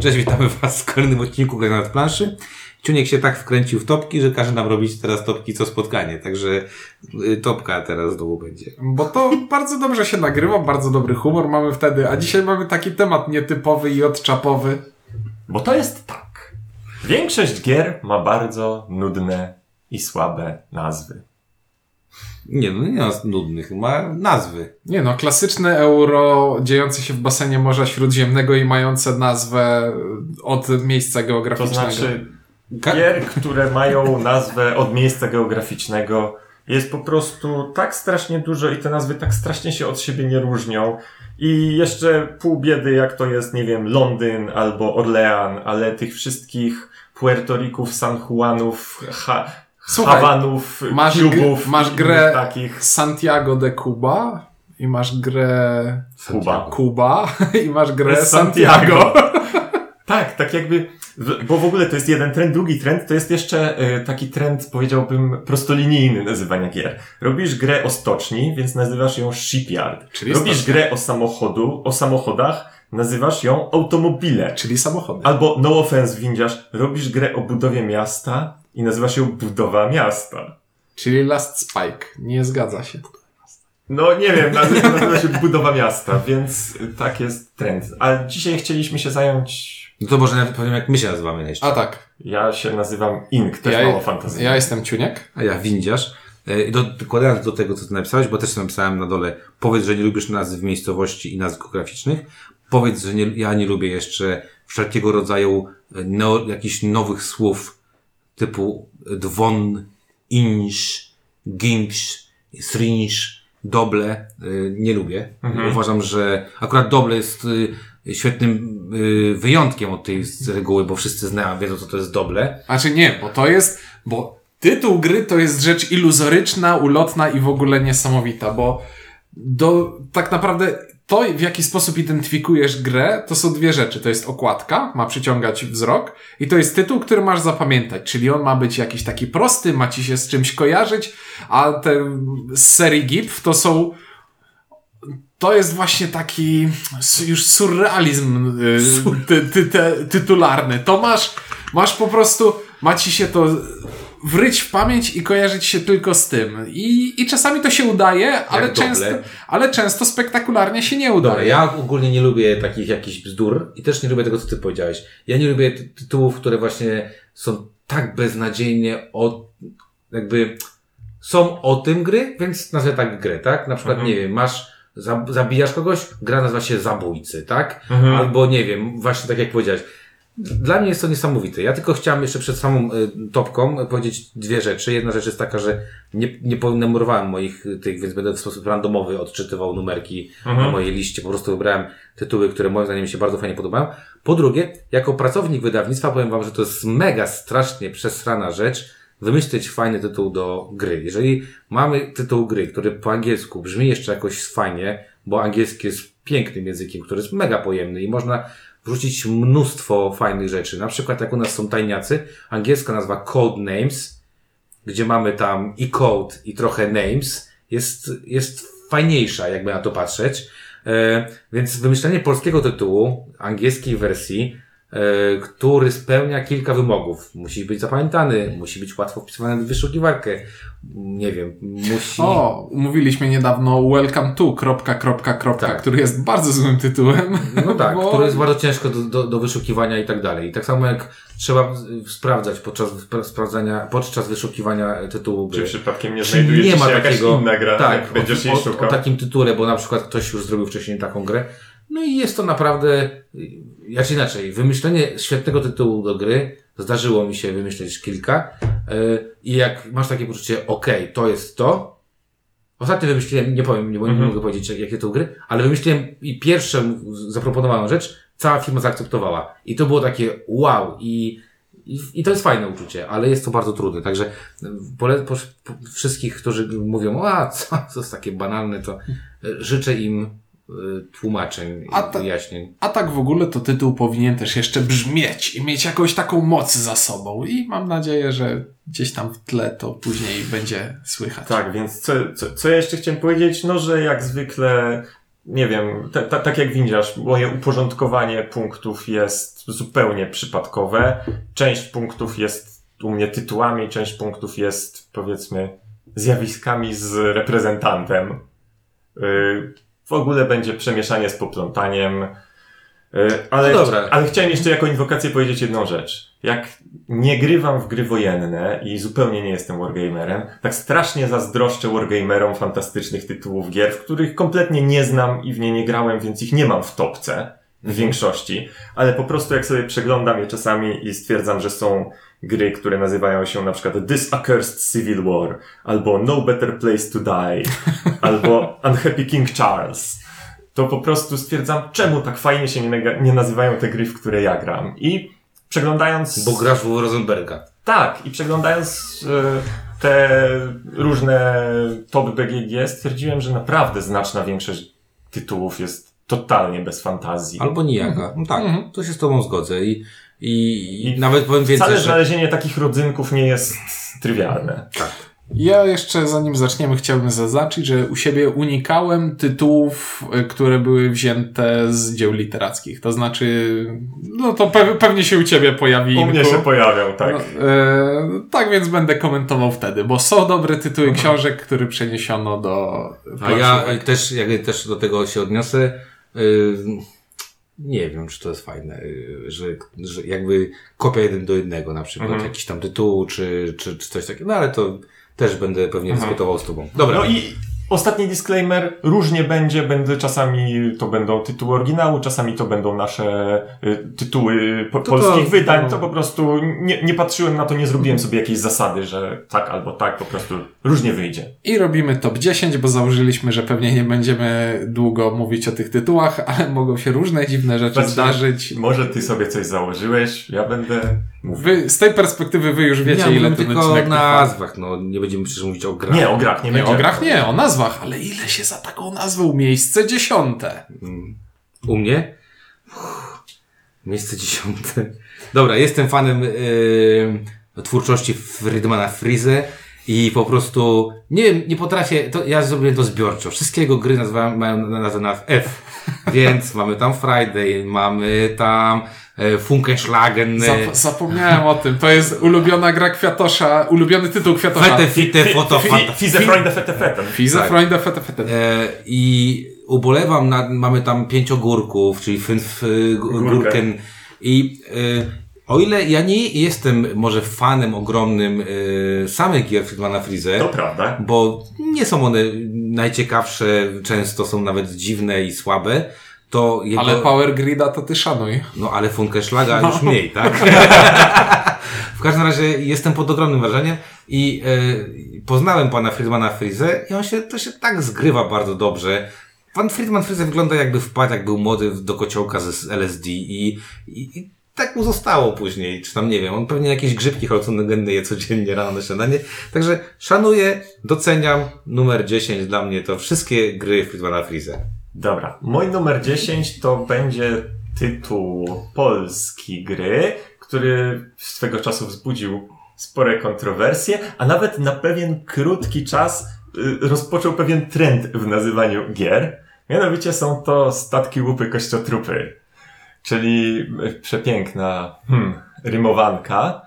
Cześć, witamy Was w kolejnym odcinku Granat Planszy. Ciuniek się tak wkręcił w topki, że każe nam robić teraz topki co spotkanie, także y, topka teraz znowu będzie. Bo to bardzo dobrze się nagrywa, bardzo dobry humor mamy wtedy, a dzisiaj mamy taki temat nietypowy i odczapowy. Bo to jest tak. Większość gier ma bardzo nudne i słabe nazwy. Nie, no nie ma nudnych, ma nazwy. Nie no, klasyczne euro dziejące się w basenie Morza Śródziemnego i mające nazwę od miejsca To geograficznego. znaczy, Ka- gier, które mają nazwę od miejsca geograficznego, jest po prostu tak strasznie dużo i te nazwy tak strasznie się od siebie nie różnią. I jeszcze pół biedy, jak to jest, nie wiem, Londyn albo Orlean, ale tych wszystkich Puertorików, San Juanów, ha Słuchaj, Hawanów, masz Cubów, gr- masz grę- takich. Santiago de Cuba i masz grę Kuba. Kuba i masz grę Jest Santiago. Santiago. Tak, tak jakby, bo w ogóle to jest jeden trend, drugi trend to jest jeszcze e, taki trend, powiedziałbym, prostolinijny nazywania gier. Robisz grę o stoczni, więc nazywasz ją shipyard. Czyli Robisz stocznia. grę o samochodu, o samochodach, nazywasz ją automobile. Czyli samochody. Albo, no offense, windziarz, robisz grę o budowie miasta i nazywasz ją budowa miasta. Czyli Last Spike. Nie zgadza się. No nie wiem, nazywa, nazywa się budowa miasta, więc tak jest trend. A dzisiaj chcieliśmy się zająć No to może nawet powiem, jak my się nazywamy jeszcze. A tak. Ja się nazywam Ink, też Ja, mało fantazji. ja jestem Ciuniek. A ja windziarz. E, I do, dokładając do tego, co ty napisałeś, bo też napisałem na dole, powiedz, że nie lubisz nazw miejscowości i nazw geograficznych. Powiedz, że nie, ja nie lubię jeszcze wszelkiego rodzaju e, no, jakichś nowych słów typu dwon, insz, gimsz, srinsz, doble. E, Nie lubię. Uważam, że akurat doble jest e, świetnym wyjątkiem od tej reguły, bo wszyscy znają, wiedzą, co to jest doble. Znaczy nie, bo to jest, bo tytuł gry to jest rzecz iluzoryczna, ulotna i w ogóle niesamowita, bo do, tak naprawdę to, w jaki sposób identyfikujesz grę, to są dwie rzeczy. To jest okładka, ma przyciągać wzrok i to jest tytuł, który masz zapamiętać, czyli on ma być jakiś taki prosty, ma ci się z czymś kojarzyć, a te z serii GIF to są to jest właśnie taki już surrealizm y, ty, ty, ty, tytularny. To masz, masz po prostu, ma ci się to wryć w pamięć i kojarzyć się tylko z tym. I, i czasami to się udaje, ale często, ale często spektakularnie się nie udaje. Dobra, ja ogólnie nie lubię takich jakichś bzdur i też nie lubię tego, co ty powiedziałeś. Ja nie lubię ty- tytułów, które właśnie są tak beznadziejnie o, jakby są o tym gry, więc nazwę tak grę, tak? Na przykład, nie wiem, masz, za- zabijasz kogoś, gra nazywa się Zabójcy, tak? Albo nie wiem, właśnie tak jak powiedziałeś. Dla mnie jest to niesamowite. Ja tylko chciałem jeszcze przed samą y, topką powiedzieć dwie rzeczy. Jedna rzecz jest taka, że nie, nie ponumerowałem moich y, tych, więc będę w sposób randomowy odczytywał numerki na mojej liście. Po prostu wybrałem tytuły, które moim zdaniem mi się bardzo fajnie podobają. Po drugie, jako pracownik wydawnictwa powiem wam, że to jest mega strasznie przesrana rzecz wymyślić fajny tytuł do gry. Jeżeli mamy tytuł gry, który po angielsku brzmi jeszcze jakoś fajnie, bo angielski jest pięknym językiem, który jest mega pojemny i można wrzucić mnóstwo fajnych rzeczy. Na przykład jak u nas są tajniacy, angielska nazwa Code Names, gdzie mamy tam i code i trochę names, jest, jest fajniejsza, jakby na to patrzeć. E, więc wymyślenie polskiego tytułu, angielskiej wersji, który spełnia kilka wymogów. Musi być zapamiętany, musi być łatwo wpisywany w wyszukiwarkę. Nie wiem, musi... O, umówiliśmy niedawno Welcome to, kropka, kropka, kropka, Tak. który jest bardzo złym tytułem. No tak, bo- który jest bardzo ciężko do, do, do wyszukiwania i tak dalej. I tak samo jak trzeba sprawdzać podczas spra- sprawdzania, podczas wyszukiwania tytułu Czy przypadkiem nie znajduje nie ci ma się jakaś takiego, inna gra, tak, jak będziesz o, jej o, szukał? o takim tytule, bo na przykład ktoś już zrobił wcześniej taką grę. No i jest to naprawdę, jak inaczej, wymyślenie świetnego tytułu do gry, zdarzyło mi się wymyśleć kilka y, i jak masz takie poczucie, okej, to jest to, Ostatnio wymyśliłem, nie powiem, nie, nie Mhm. mogę powiedzieć, jak- jakie to gry, ale wymyśliłem i pierwszą zaproponowaną rzecz, cała firma zaakceptowała. I to było takie wow i, i, i to jest fajne uczucie, ale jest to bardzo trudne. Także pole, po, po, wszystkich, którzy mówią, a co, co jest takie banalne, to e, życzę im e, tłumaczeń A i ta- wyjaśnień. A tak w ogóle to tytuł powinien też jeszcze brzmieć i mieć jakąś taką moc za sobą. I mam nadzieję, że gdzieś tam w tle to później będzie słychać. Tak, więc co, co, co ja jeszcze chciałem powiedzieć? No, że jak zwykle nie wiem, ta, ta, tak jak widzisz, moje uporządkowanie punktów jest zupełnie przypadkowe. Część punktów jest u mnie tytułami, część punktów jest, powiedzmy, zjawiskami z reprezentantem. Yy, w ogóle będzie przemieszanie z poplątaniem. Yy, ale, No ale chciałem jeszcze jako inwokację powiedzieć jedną rzecz. Jak nie grywam w gry wojenne i zupełnie nie jestem wargamerem, tak strasznie zazdroszczę wargamerom fantastycznych tytułów gier, w których kompletnie nie znam i w nie nie grałem, więc ich nie mam w topce w większości, ale po prostu jak sobie przeglądam je czasami i stwierdzam, że są gry, które nazywają się na przykład This Accursed Civil War, albo No Better Place to Die, albo Unhappy King Charles, to po prostu stwierdzam, czemu tak fajnie się nie, nie nazywają te gry, w które ja gram. I przeglądając... Bo grasz w Rosenberga. Tak, i przeglądając e, te różne top BGG stwierdziłem, że naprawdę znaczna większość tytułów jest totalnie bez fantazji. Albo nijaka. No tak, Mhm. to się z tobą zgodzę. I, i, i nawet powiem więcej, Wcale że... znalezienie takich rodzynków nie jest trywialne. Ja jeszcze zanim zaczniemy chciałbym zaznaczyć, że u siebie unikałem tytułów, y, które były wzięte z dzieł literackich. To znaczy, no to pe pewnie się u ciebie pojawi. U mnie się pojawiał, tak. No, e, tak więc będę komentował wtedy, bo są dobre tytuły książek, które przeniesiono do A ja też, jakby też do tego się odniosę. Yy, nie wiem, czy to jest fajne, yy, że, że jakby kopia jeden do jednego na przykład, Mhm. jakiś tam tytuł, czy, czy, czy coś takiego. No ale to też będę pewnie Mhm. dyskutował z tobą. Dobra. No i ostatni disclaimer, różnie będzie, będę czasami to będą tytuły oryginału, czasami to będą nasze y, tytuły po, To to- polskich wydań, to- to po prostu nie, nie patrzyłem na to, nie zrobiłem sobie jakiejś zasady, że tak albo tak, po prostu różnie wyjdzie. I robimy top 10, bo założyliśmy, że pewnie nie będziemy długo mówić o tych tytułach, ale mogą się różne dziwne rzeczy zdarzyć. Może ty sobie coś założyłeś, ja będę mówił. Wy, z tej perspektywy wy już wiecie, ja ile ten tylko o odcinek trwa. nazwach, no nie będziemy przecież mówić o grach. Nie, o grach nie, Nie, będzie. o grach nie, o nazwach, ale ile się za taką nazwę miejsce dziesiąte. Mm. U mnie? Uff, Miejsce dziesiąte. Dobra, jestem fanem yy, twórczości Friedmana Frize i po prostu nie wiem, nie potrafię, to ja zrobiłem to zbiorczo. Wszystkie jego gry nazywałem, mają nazwę na F. Więc mamy tam Friday, mamy tam Funkenschlagen, Zap zapomniałem o tym. To jest ulubiona gra Kwiatosza, ulubiony tytuł Kwiatosza. Fete, fite, foto. Fize Freunde Fete Fete. Fize, Tak. Freunde, Fete, Fete. E, I ubolewam nad, mamy tam pięć ogórków, czyli fünf g- gurken. I o ile ja nie jestem może fanem ogromnym y, samych gier Friedmana Frize, To prawda. bo nie są one najciekawsze, często są nawet dziwne i słabe, to jego... Ale Power Grida to ty szanuj. No ale Funkenschlaga już mniej, tak? w każdym razie jestem pod ogromnym wrażeniem i e, poznałem pana Friedmana Frize i on się, to się tak zgrywa bardzo dobrze. Pan Friedman Frize wygląda jakby wpadł, jak był młody do kociołka z z LSD i, i, i tak mu zostało później, czy tam nie wiem, on pewnie jakieś grzybki halucynogenne je codziennie rano na śniadanie. Także szanuję, doceniam, numer 10 dla mnie to wszystkie gry Friedmana Frize. Dobra, mój numer 10 to będzie tytuł polski gry, który swego czasu wzbudził spore kontrowersje, a nawet na pewien krótki czas y, rozpoczął pewien trend w nazywaniu gier. Mianowicie są to statki łupy kościotrupy, czyli y, przepiękna hmm, rymowanka,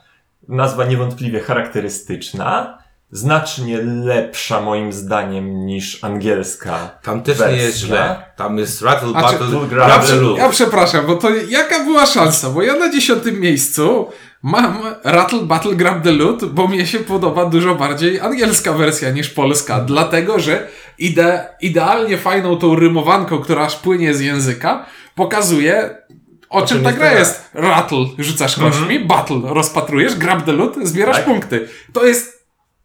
nazwa niewątpliwie charakterystyczna, znacznie lepsza moim zdaniem niż angielska. Tam też Wersja. nie jest źle. Tam jest Rattle A czy- Battle Ja prze, ja przepraszam, bo to jaka była szansa? Bo ja na dziesiątym miejscu mam Rattle Battle Grab the Loot, bo mnie się podoba dużo bardziej angielska wersja niż polska. Dlatego, że ide, idealnie fajną tą rymowanką, która aż płynie z języka, pokazuje o, czym czym ta jest gra jest. Rattle, rzucasz kośćmi, battle, rozpatrujesz, grab the loot, zbierasz Tak. punkty. To jest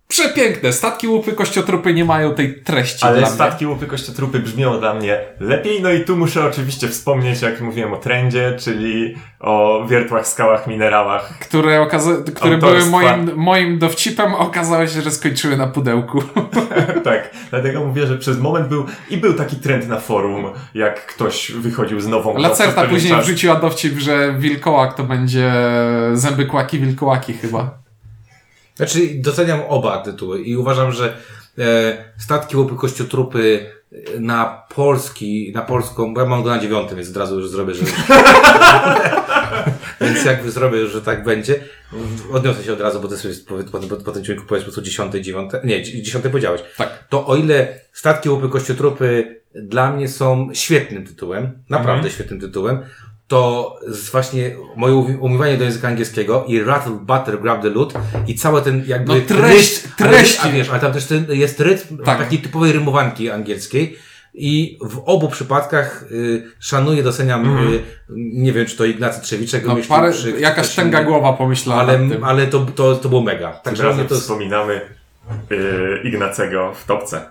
przepiękne. Statki łupy kościotrupy nie mają tej treści Ale dla mnie. statki łupy kościotrupy brzmią dla mnie lepiej, no i tu muszę oczywiście wspomnieć, jak mówiłem o trendzie, czyli o wiertłach, skałach, minerałach. które, okaza- które Autorstwa. były moim, moim dowcipem, a okazało się, że skończyły na pudełku. tak, dlatego mówię, że przez moment był i był taki trend na forum, jak ktoś wychodził z nową Lacerta później czas. wrzuciła dowcip, że wilkołak to będzie zęby kłaki, wilkołaki chyba. Znaczy, doceniam oba tytuły i uważam, że e, statki łupy kościotrupy na polski, na polską, bo ja mam go na dziewiątym, więc od razu już zrobię, że... więc jak zrobię, że tak będzie, odniosę się od razu, bo to jest po, po, po, po tym dźwięku powiesz po prostu dziesiąte, dziewiąte, nie, dzi- dziesiąte powiedziałeś. Tak. To o ile Statki Łupy Kościotrupy dla mnie są świetnym tytułem, naprawdę świetnym tytułem, to z właśnie moje umiłowanie do języka angielskiego i Rattle, Butter, Grab the Loot i cały ten jakby No treść-. Ale, a wiesz, ale tam też ten, jest rytm Tak. takiej typowej rymowanki angielskiej i w obu przypadkach y, szanuję, doceniam, y, nie wiem, czy to Ignacy Trzewiczek No, parę, czy jakaś tęga głowa pomyślała ale, ale to, to, to było mega. Tym Także razem to wspominamy yy, Ignacego w topce.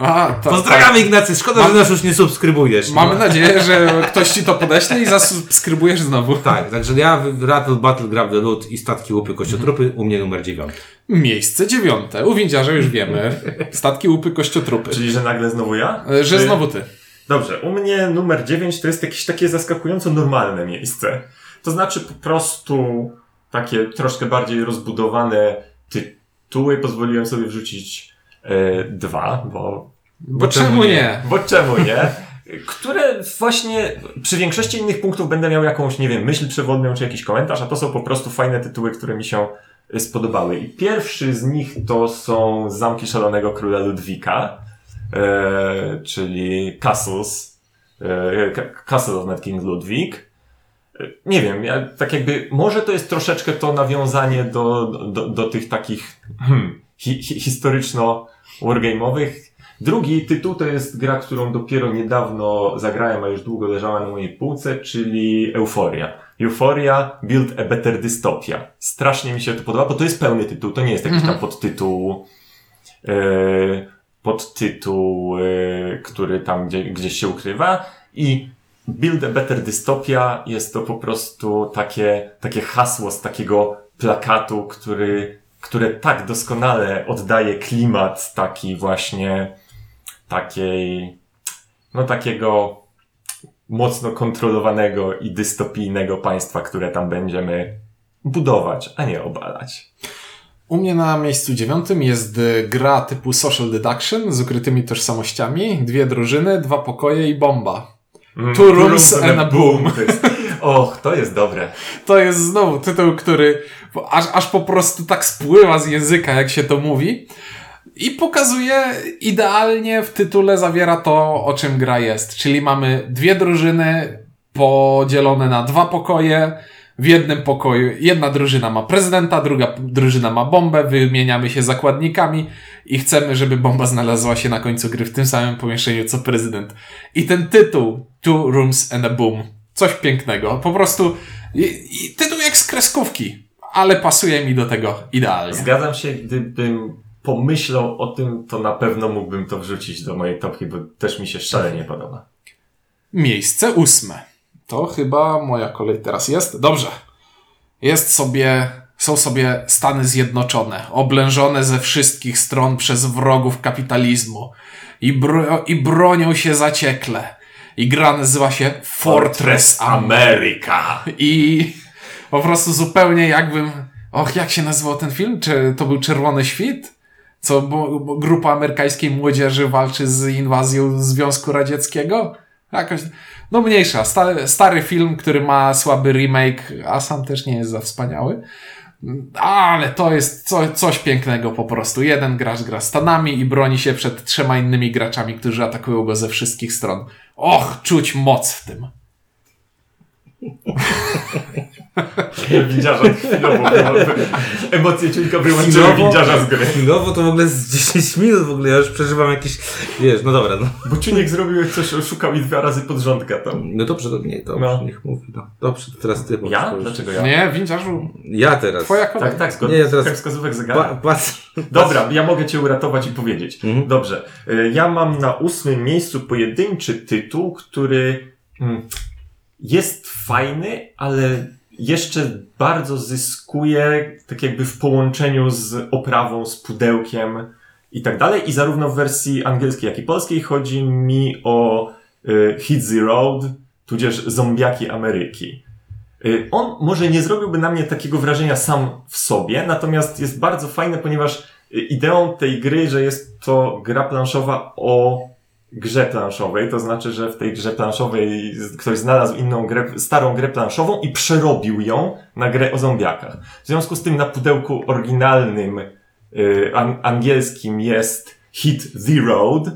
A, to, Pozdrawiamy Ignacy, szkoda, że nas już nie subskrybujesz. tak. Mamy No. nadzieję, że ktoś ci to podeśle i zasubskrybujesz znowu. Tak, także ja Rattle, Battle, Grab the Loot i Statki Łupy Kościotrupy, u mnie numer dziewiąty. Miejsce dziewiąte. U windziarza już wiemy. Statki, łupy, kościotrupy. Czyli, że nagle znowu ja? E, Że Czy- znowu ty. Dobrze, u mnie numer 9 to jest jakieś takie zaskakująco normalne miejsce. To znaczy po prostu takie troszkę bardziej rozbudowane tytuły. Pozwoliłem sobie wrzucić dwa, bo, Bo czemu nie? bo czemu nie? Które właśnie przy większości innych punktów będę miał jakąś, nie wiem, myśl przewodnią czy jakiś komentarz, a to są po prostu fajne tytuły, które mi się e, spodobały. I pierwszy z nich to są Zamki Szalonego Króla Ludwika, e, czyli Castles, e, Ca- Castle of Mad King Ludwig. E, Nie wiem, ja, tak jakby, może to jest troszeczkę to nawiązanie do, do, do tych takich hmm, hi, hi, historyczno-wargame'owych. Drugi tytuł to jest gra, którą dopiero niedawno zagrałem, a już długo leżała na mojej półce, czyli Euphoria. Euphoria Build a Better Dystopia. Strasznie mi się to podoba, bo to jest pełny tytuł, to nie jest jakiś tam podtytuł, e, podtytuł, e, który tam gdzie, gdzieś się ukrywa i Build a Better Dystopia jest to po prostu takie, takie hasło z takiego plakatu, który, które tak doskonale oddaje klimat taki właśnie takiej, no takiego mocno kontrolowanego i dystopijnego państwa, które tam będziemy budować, a nie obalać. U mnie na miejscu dziewiątym jest gra typu Social Deduction z ukrytymi tożsamościami, dwie drużyny, dwa pokoje i bomba. Mm, Two rooms and a boom. Jest, och, to jest dobre. To jest znowu tytuł, który aż, aż po prostu tak spływa z języka, jak się to mówi. I pokazuje idealnie w tytule zawiera to, o czym gra jest. Czyli mamy dwie drużyny podzielone na dwa pokoje. W jednym pokoju jedna drużyna ma prezydenta, druga drużyna ma bombę, wymieniamy się zakładnikami i chcemy, żeby bomba znalazła się na końcu gry w tym samym pomieszczeniu co prezydent. I ten tytuł, Two Rooms and a Boom, coś pięknego. Po prostu i, i tytuł jak z kreskówki, ale pasuje mi do tego idealnie. Zgadzam się, gdybym pomyślał o tym, to na pewno mógłbym to wrzucić do mojej topki, bo też mi się szalenie podoba. Miejsce ósme. To chyba moja kolej teraz jest. Dobrze. Jest sobie, są sobie Stany Zjednoczone, oblężone ze wszystkich stron przez wrogów kapitalizmu i, bro, i bronią się zaciekle. I gra nazywa się Fortress America. I po prostu zupełnie jakbym. Och, jak się nazywał ten film? Czy to był Czerwony Świt? Co bo, bo grupa amerykańskiej młodzieży walczy z inwazją Związku Radzieckiego? Jakoś. No mniejsza. Stary, stary film, który ma słaby remake, a sam też nie jest za wspaniały. Ale to jest co, coś pięknego po prostu. Jeden gracz gra Stanami i broni się przed trzema innymi graczami, którzy atakują go ze wszystkich stron. Och, czuć moc w tym. Windziarza chwilowo, emocje ciuńka wyłączyły Chwilowo? windziarza z gry. Chwilowo to w ogóle z 10 minut w ogóle, ja już przeżywam jakieś, wiesz, no dobra, no. Bo Ciuniek zrobił coś, oszukał i dwa razy pod rząd gadał. No dobrze, to nie, to No. niech mówi, no. Dobrze, to teraz ty. Ja? Dlaczego ja? Nie, windziarzu, Ja teraz. twoja kolej. Tak, tak, zgodnie Nie, ja teraz- z wskazówek Pa, zegara. patrz. Dobra, ja mogę Cię uratować i powiedzieć. Mhm. Dobrze. Y, Ja mam na ósmym miejscu pojedynczy tytuł, który mm, jest fajny, ale jeszcze bardzo zyskuje, tak jakby w połączeniu z oprawą, z pudełkiem i tak dalej. I zarówno w wersji angielskiej, jak i polskiej chodzi mi o y, Hit the Road, tudzież Zombiaki Ameryki. Y, On może nie zrobiłby na mnie takiego wrażenia sam w sobie, natomiast jest bardzo fajny, ponieważ y, ideą tej gry, że jest to gra planszowa o grze planszowej, to znaczy, że w tej grze planszowej ktoś znalazł inną grę, starą grę planszową i przerobił ją na grę o zombiakach. W związku z tym na pudełku oryginalnym y, an, angielskim jest Hit the Road,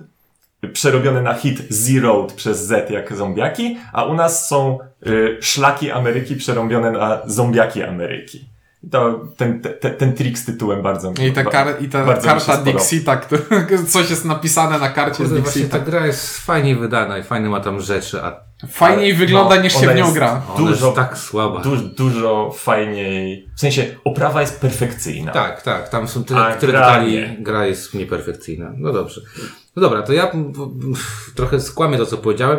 przerobione na Hit Road przez Z jak zombiaki, a u nas są y, szlaki Ameryki przerobione na zombiaki Ameryki. To ten, ten, ten trik z tytułem bardzo I ta, kar- i ta karta. Dixita, coś jest napisane na karcie z Kurde, właśnie Dixita. ta gra jest fajnie wydana i fajnie ma tam rzeczy, a Fajniej Ale- wygląda no, niż się w nią gra. Dużo- jest tak słaba. Du, dużo fajniej. W sensie oprawa jest perfekcyjna. Tak, tak, tam są tyle, tyle gra detali, nie. gra jest nieperfekcyjna. No dobrze. No dobra, to ja trochę skłamię to, co powiedziałem.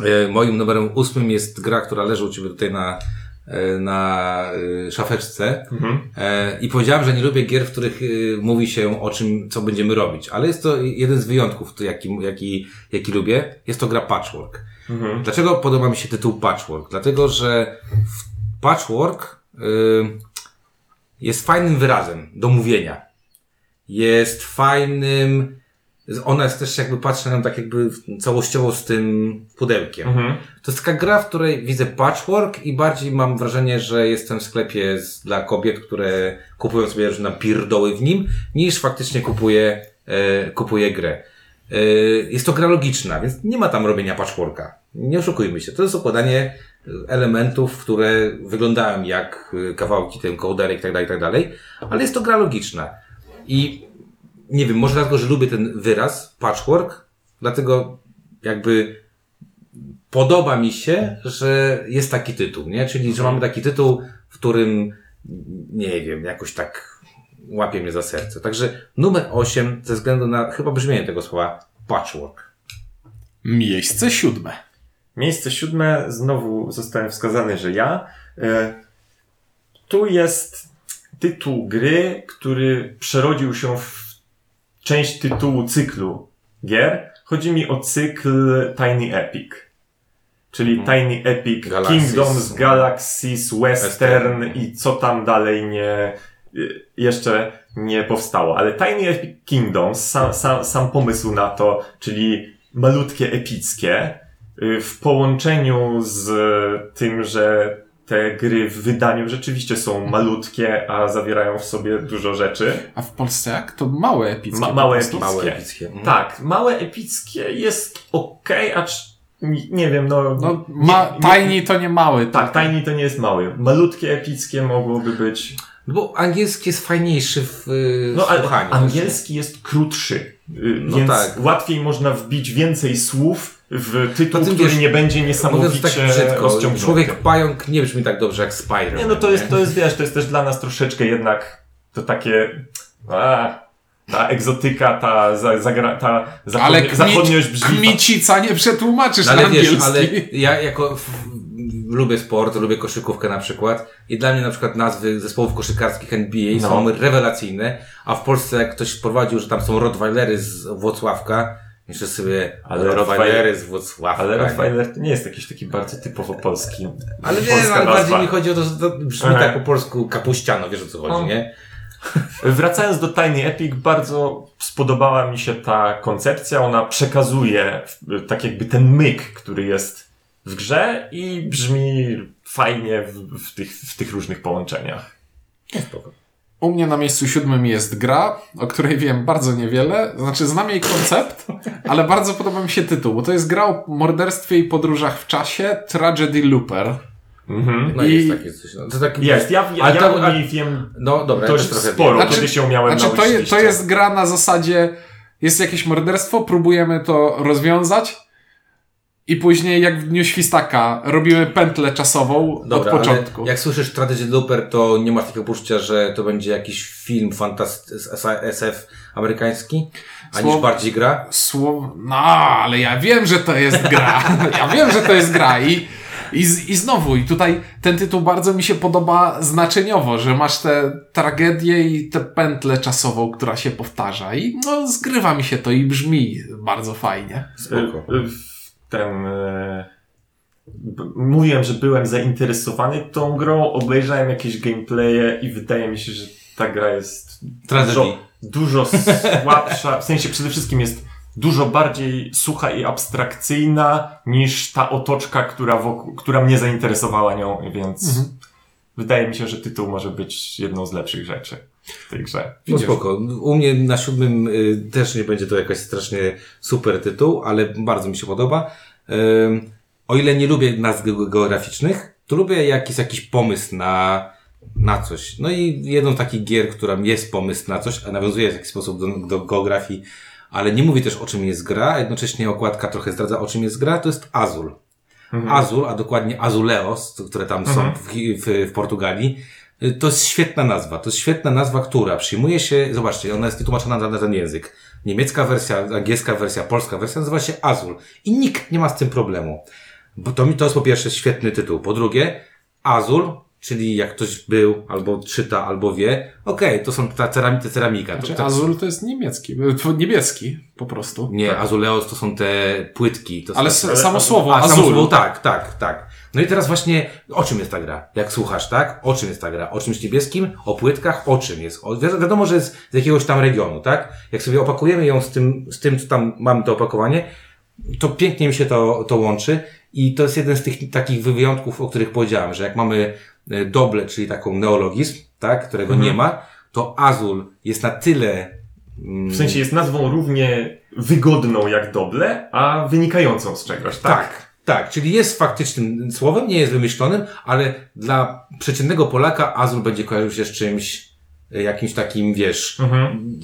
E, moim numerem ósmym jest gra, która leży u Ciebie tutaj na, na e, szafeczce. Mhm. E, I powiedziałem, że nie lubię gier, w których e, mówi się o czym, co będziemy robić. Ale jest to jeden z wyjątków, jaki, jaki, jaki lubię. Jest to gra Patchwork. Mhm. Dlaczego podoba mi się tytuł Patchwork? Dlatego, że Patchwork jest fajnym wyrazem do mówienia. Jest fajnym. Ona jest też jakby patrzę na nią tak jakby całościowo z tym pudełkiem. Mhm. To jest taka gra, w której widzę patchwork i bardziej mam wrażenie, że jestem w sklepie z, dla kobiet, które kupują sobie różne pierdoły w nim, niż faktycznie kupuję, e, kupuję grę. E, jest to gra logiczna, więc nie ma tam robienia patchworka. Nie oszukujmy się. To jest układanie elementów, które wyglądają jak e, kawałki ten kołderek i tak dalej, i tak dalej, ale jest to gra logiczna. I nie wiem, może dlatego, że lubię ten wyraz patchwork, dlatego jakby podoba mi się, że jest taki tytuł, nie? Czyli, że mamy taki tytuł, w którym, nie wiem, jakoś tak łapie mnie za serce. Także numer 8, ze względu na chyba brzmienie tego słowa, patchwork. Miejsce siódme. Miejsce siódme, znowu zostałem wskazany, że ja. E, tu jest tytuł gry, który przerodził się w część tytułu cyklu gier. Chodzi mi o cykl Tiny Epic. Czyli Tiny Epic, Galaxies. Kingdoms, Galaxies, Western Western. i co tam dalej nie, y, jeszcze nie powstało. Ale Tiny Epic Kingdoms, sam, sam, sam pomysł na to, czyli malutkie epickie, y, w połączeniu z tym, że te gry w wydaniu rzeczywiście są malutkie, a zawierają w sobie dużo rzeczy. A w Polsce jak? To małe epickie. Ma- małe epickie. Małe epickie. Mhm. Tak, małe epickie jest okej, acz nie, wiem, no... No, ma, nie, tiny to nie mały. Tak, tiny to nie jest mały. Malutkie epickie mogłoby być... No bo angielski jest fajniejszy w y, No ale słuchaniu. angielski jest krótszy, No więc tak. łatwiej można wbić więcej słów w tytuł, tym który wiesz, nie będzie Mówiąc niesamowicie tak brzydko, rozciągnięty. człowiek pająk nie brzmi tak dobrze jak Spider. Nie, no to jest, to jest, wiesz, to jest też dla nas troszeczkę jednak to takie, a, ta egzotyka, ta, za, zagra, ta zachodni, Ale kmi, zachodniość brzmi. kmicica nie przetłumaczysz No na ale wiesz, angielski. ale ja jako lubię sport, lubię koszykówkę na przykład i dla mnie na przykład nazwy zespołów koszykarskich NBA No. są rewelacyjne, a w Polsce jak ktoś prowadził, że tam są Rottweilery z Włocławka, myślę sobie, Ale Rottweilery Rottweil- z Włocławka. Ale? Rottweiler to nie jest jakiś taki bardzo typowo polski. Ale nie, ale nazwa. bardziej mi chodzi o to, że to brzmi Aha. tak po polsku kapuściano, wiesz o co chodzi, No. nie? Wracając do Tiny Epic, bardzo spodobała mi się ta koncepcja. Ona przekazuje tak jakby ten myk, który jest w grze i brzmi fajnie w, w, tych, w tych różnych połączeniach. Spoko. U mnie na miejscu siódmym jest gra, o której wiem bardzo niewiele. Znaczy, znam jej koncept, ale bardzo podoba mi się tytuł, bo to jest gra o morderstwie i podróżach w czasie Tragedy Looper. Mhm. No I- jest takie coś. No, to tak, Jest, ja, ja, ja to- o a- niej wiem No dobra, ja dość też trochę sporo. Znaczy- kiedy się miałem Znaczy, na to, je, to jest gra na zasadzie, jest jakieś morderstwo, próbujemy to rozwiązać i później, jak w Dniu Świstaka, robimy pętlę czasową Dobra, od początku. Ale jak słyszysz Strategy Looper, to nie masz takiego poczucia, że to będzie jakiś film fantast SF amerykański, a niż Słow- bardziej gra? Słow... No, ale ja wiem, że to jest gra. Ja wiem, że to jest gra i, i, z- i znowu, i tutaj ten tytuł bardzo mi się podoba znaczeniowo, że masz tę tragedię i tę pętlę czasową, która się powtarza i no, zgrywa mi się to i brzmi bardzo fajnie. Spoko. Ten. Mówiłem, że byłem zainteresowany tą grą, obejrzałem jakieś gameplaye i wydaje mi się, że ta gra jest Tragedy. dużo, dużo słabsza. W sensie przede wszystkim jest dużo bardziej sucha i abstrakcyjna niż ta otoczka, która, wokół, która mnie zainteresowała nią, więc Mhm. wydaje mi się, że tytuł może być jedną z lepszych rzeczy grze. No spoko. U mnie na siódmym y, też nie będzie to jakaś strasznie super tytuł, ale bardzo mi się podoba. O ile nie lubię nazw ge- geograficznych, to lubię jak jest jakiś pomysł na, na coś. No i jedną z takich gier, która jest pomysł na coś, a nawiązuje w jakiś sposób do, do geografii, ale nie mówi też o czym jest gra, a jednocześnie okładka trochę zdradza o czym jest gra, to jest Azul. Azul, a dokładnie Azuleos, które tam są w, w, w Portugalii, to jest świetna nazwa. To jest świetna nazwa, która przyjmuje się, zobaczcie, ona jest wytłumaczona na, na ten język. Niemiecka wersja, angielska wersja, polska wersja nazywa się Azul. I nikt nie ma z tym problemu. Bo to mi to jest po pierwsze świetny tytuł. Po drugie, Azul, czyli jak ktoś był, albo czyta, albo wie, okej, to są ta ceramika, te ceramika. To, Znaczy, to, Azul to jest niemiecki, e, to niebieski po prostu. nie, Azuleos to są te płytki. To Ale są, s- samo słowo, A, samo Azul. słowo, tak, tak, tak. No i teraz właśnie, o czym jest ta gra? Jak słuchasz, tak? O czym jest ta gra? O czymś niebieskim? O płytkach? O czym jest? O, wi- wiadomo, że jest z jakiegoś tam regionu, tak? Jak sobie opakujemy ją z tym, z tym, co tam mamy to opakowanie, to pięknie mi się to, to łączy i to jest jeden z tych takich wyjątków, o których powiedziałem, że jak mamy doble, czyli taką neologizm, tak? Którego Mhm. nie ma, to Azul jest na tyle mm, W sensie jest nazwą równie wygodną jak doble, a wynikającą z czegoś, tak? Tak, tak, czyli jest faktycznym słowem, nie jest wymyślonym, ale dla przeciętnego Polaka Azul będzie kojarzył się z czymś, e, jakimś takim, wiesz, Mhm.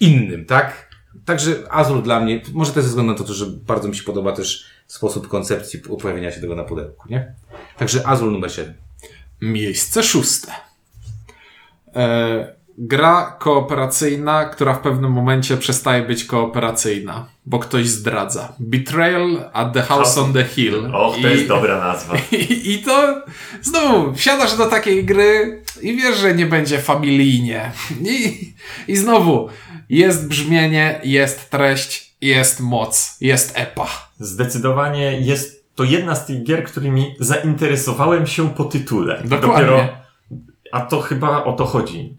innym, tak? Także Azul dla mnie, może też ze względu na to, że bardzo mi się podoba też sposób koncepcji pojawienia się tego na pudełku, nie? Także Azul numer 7. Miejsce szóste. E, gra kooperacyjna, która w pewnym momencie przestaje być kooperacyjna, bo ktoś zdradza. Betrayal at the House on the Hill. Och, to I- jest dobra nazwa. I, I to znowu wsiadasz do takiej gry i wiesz, że nie będzie familijnie. I, I znowu jest brzmienie, jest treść, jest moc, jest epa. Zdecydowanie jest to jedna z tych gier, którymi zainteresowałem się po tytule. Dokładnie. a to chyba o to chodzi.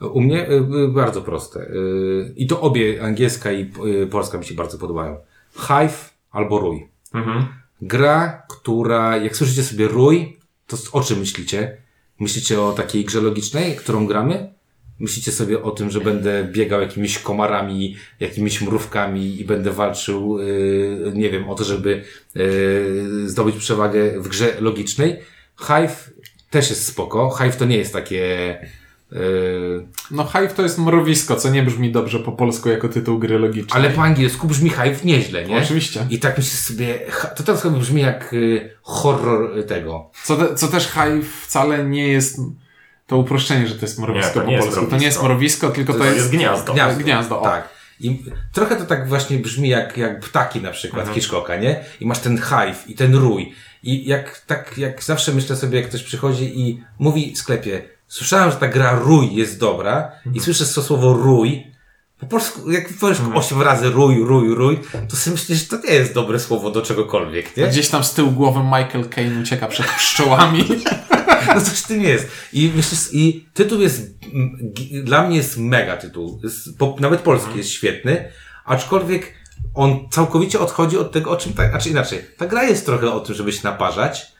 U mnie y, y, bardzo proste. Y, I to obie, angielska i y, polska mi się bardzo podobają. Hive albo Rój. Mhm. Gra, która, jak słyszycie sobie rój, to o czym myślicie? Myślicie o takiej grze logicznej, którą gramy? Myślicie sobie o tym, że będę biegał jakimiś komarami, jakimiś mrówkami i będę walczył, yy, nie wiem, o to, żeby yy, zdobyć przewagę w grze logicznej? Hive też jest spoko. Hive to nie jest takie... Yy, No Hive to jest mrowisko, co nie brzmi dobrze po polsku jako tytuł gry logicznej. ale po angielsku brzmi Hive nieźle, nie? Oczywiście. I tak myślę sobie, to teraz chyba brzmi jak y, horror tego. Co, te, co też Hive wcale nie jest to uproszczenie, że to jest mrowisko Nie, to po nie jest polsku. To nie jest mrowisko, tylko to, To jest... jest gniazdo. Gniazdo, o. Tak. I trochę to tak właśnie brzmi jak, jak ptaki na przykład Mhm. Hitchcocka, nie? I masz ten hive i ten rój. I jak tak, jak zawsze myślę sobie, jak ktoś przychodzi i mówi w sklepie, słyszałem, że ta gra rój jest dobra Mhm. i słyszę to słowo rój, po polsku, jak powiesz Mhm. osiem razy rój, rój, rój, to sobie myślisz, że to nie jest dobre słowo do czegokolwiek, nie? Gdzieś tam z tyłu głowy Michael Caine ucieka przed pszczołami. No coś w tym jest. I myślę, i tytuł jest, dla mnie jest mega tytuł. Jest, po, nawet polski jest świetny, aczkolwiek on całkowicie odchodzi od tego, o czym tak, a czy inaczej. Ta gra jest trochę o tym, żeby się naparzać.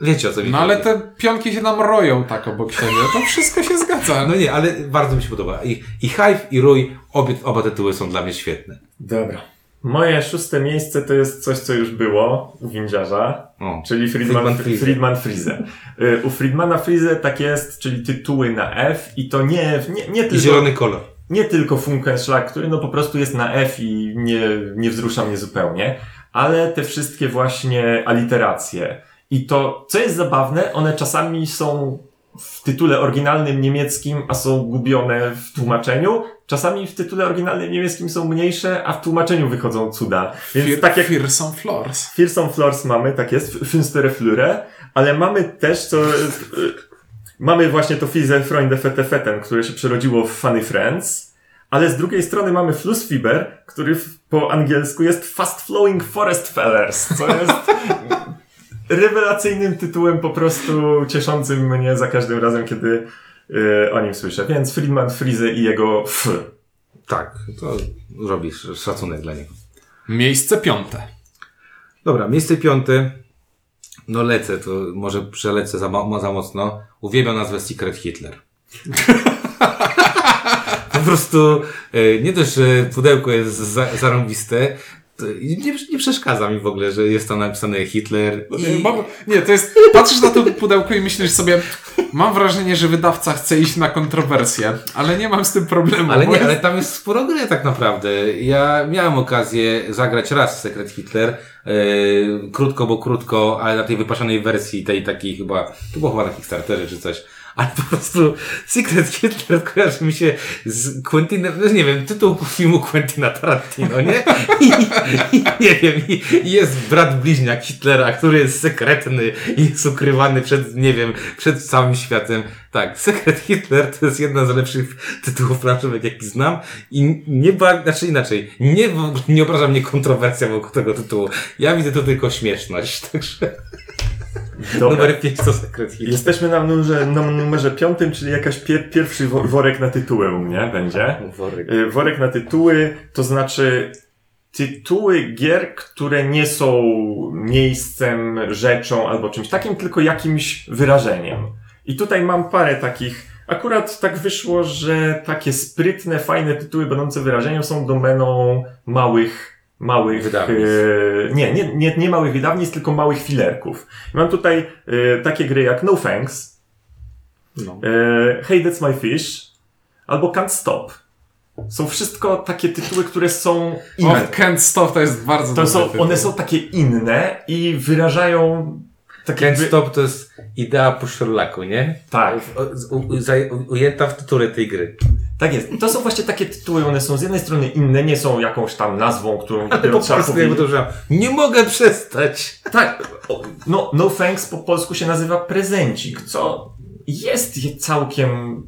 Wiecie o co mi No chodzi. ale te pionki się nam roją tak obok siebie. To wszystko się zgadza. No nie, ale bardzo mi się podoba. I, i Hive i Rój, obie, oba tytuły są dla mnie świetne. Dobra. Moje szóste miejsce to jest coś, co już było u windziarza, O, czyli Friedman, Friedman Friedman, Friese. Friedman Friese. Y, U Friedmana Friese tak jest, czyli tytuły na F i to nie, nie, nie I tylko... zielony kolor. nie tylko Funkenschlag, który no po prostu jest na F i nie, nie wzrusza mnie zupełnie, ale te wszystkie właśnie aliteracje. I to, co jest zabawne, one czasami są w tytule oryginalnym niemieckim, a są gubione w tłumaczeniu. Czasami w tytule oryginalnym niemieckim są mniejsze, a w tłumaczeniu wychodzą cuda. Więc Fir- tak jak Fearsome Floors. Fearsome Floors mamy, tak jest, Finstere Flure, ale mamy też co... y, mamy właśnie to Fize Freunde Fete Feten, które się przerodziło w Funny Friends, ale z drugiej strony mamy Flussfiber, który po angielsku jest Fast Flowing Forest Fellers, co jest rewelacyjnym tytułem, po prostu cieszącym mnie za każdym razem, kiedy y, o nim słyszę. Więc Friedman Frize i jego F. Tak, to robisz szacunek dla niego. Miejsce piąte. Dobra, miejsce piąte. No lecę, to może przelecę za, mo- za mocno. Uwielbiam nazwę Secret Hitler. po prostu e, nie dość, że pudełko jest za, zarąbiste, nie, nie przeszkadza mi w ogóle, że jest tam napisane Hitler. I... Mam, nie, to jest, patrzysz na to pudełko i myślisz sobie, mam wrażenie, że wydawca chce iść na kontrowersję, ale nie mam z tym problemu. Ale nie, jest- ale tam jest sporo gry tak naprawdę. Ja miałem okazję zagrać raz w Secret Hitler, e, krótko, bo krótko, ale na tej wypaszonej wersji, tej takiej chyba, to było chyba na Kickstarterze czy coś. Ale po prostu Secret Hitler kojarzy mi się z Quentinem, no nie wiem, tytuł filmu Quentina Tarantino, nie? I, i nie wiem, i, jest brat bliźniak Hitlera, który jest sekretny i jest ukrywany przed, nie wiem, przed całym światem. Tak, Secret Hitler to jest jedna z lepszych tytułów planszówek, jaki znam i nie znaczy inaczej, nie, nie obraża mnie kontrowersja wokół tego tytułu. Ja widzę tu tylko śmieszność, także Dobra. numer 5 to Secret Hitler. Jesteśmy na numerze, na numerze piątym, czyli jakaś pier, pierwszy wo- worek na tytuły u mnie będzie. Worek. Y, Worek na tytuły, to znaczy tytuły gier, które nie są miejscem, rzeczą albo czymś takim, tylko jakimś wyrażeniem. I tutaj mam parę takich. Akurat tak wyszło, że takie sprytne, fajne tytuły będące wyrażeniem są domeną małych, małych, Wydawnictw. e, nie, nie, nie, nie małych wydawnictw, tylko małych filerków. Mam tutaj e, takie gry jak No Thanks, No. e, Hey That's My Fish, albo Can't Stop. Są wszystko takie tytuły, które są inne. Can't Stop to jest bardzo To są, tytuł. one są takie inne i wyrażają tak jakby... Stop to jest idea po Sherlocku, nie? Tak, u- u- u- Ujęta w tytule tej gry. tak jest. To są właśnie takie tytuły, one są z jednej strony inne, nie są jakąś tam nazwą, którą Ale po polsku jakby to brzmiało. Nie mogę przestać. Tak, no, no Thanks po polsku się nazywa prezencik, co jest je całkiem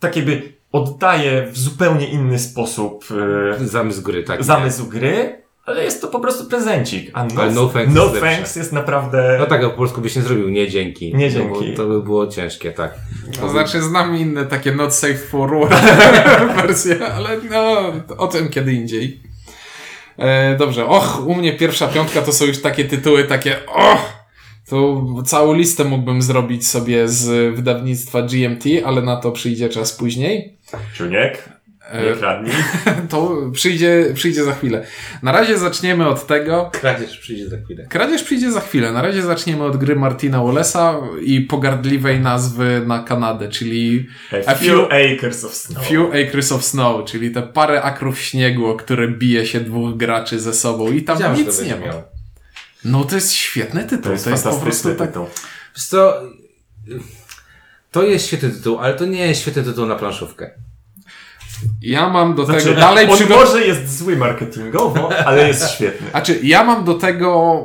tak jakby oddaje w zupełnie inny sposób e, Zamysł gry, tak. zamysł gry, ale jest to po prostu prezencik. A no, Ale no thanks no thanks jest naprawdę... No tak, a po polsku byś nie zrobił, nie dzięki. Nie No dzięki. bo to by było ciężkie, tak. To znaczy znam inne takie not safe for work wersje, ale no, o tym kiedy indziej. E, dobrze, och, u mnie pierwsza piątka to są już takie tytuły, takie och, to całą listę mógłbym zrobić sobie z wydawnictwa GMT, ale na to przyjdzie czas później. Czuniek, nie E, kradnij. to przyjdzie, przyjdzie za chwilę. Na razie zaczniemy od tego, Kradzież przyjdzie za chwilę. Kradzież przyjdzie za chwilę. Na razie zaczniemy od gry Martina Wallace'a i pogardliwej nazwy na Kanadę, czyli A few few- acres of snow. Few Acres of Snow, czyli te parę akrów śniegu, o które bije się dwóch graczy ze sobą i tam Wiedziałem, nic to nie ma. miał. No to jest świetny tytuł. To jest po prostu tak... tytuł. Wiesz co, to jest świetny tytuł, ale to nie jest świetny tytuł na planszówkę. Ja mam do Znaczy, tego dalej on może jest zły marketingowo, ale jest świetny. Znaczy, ja mam do tego.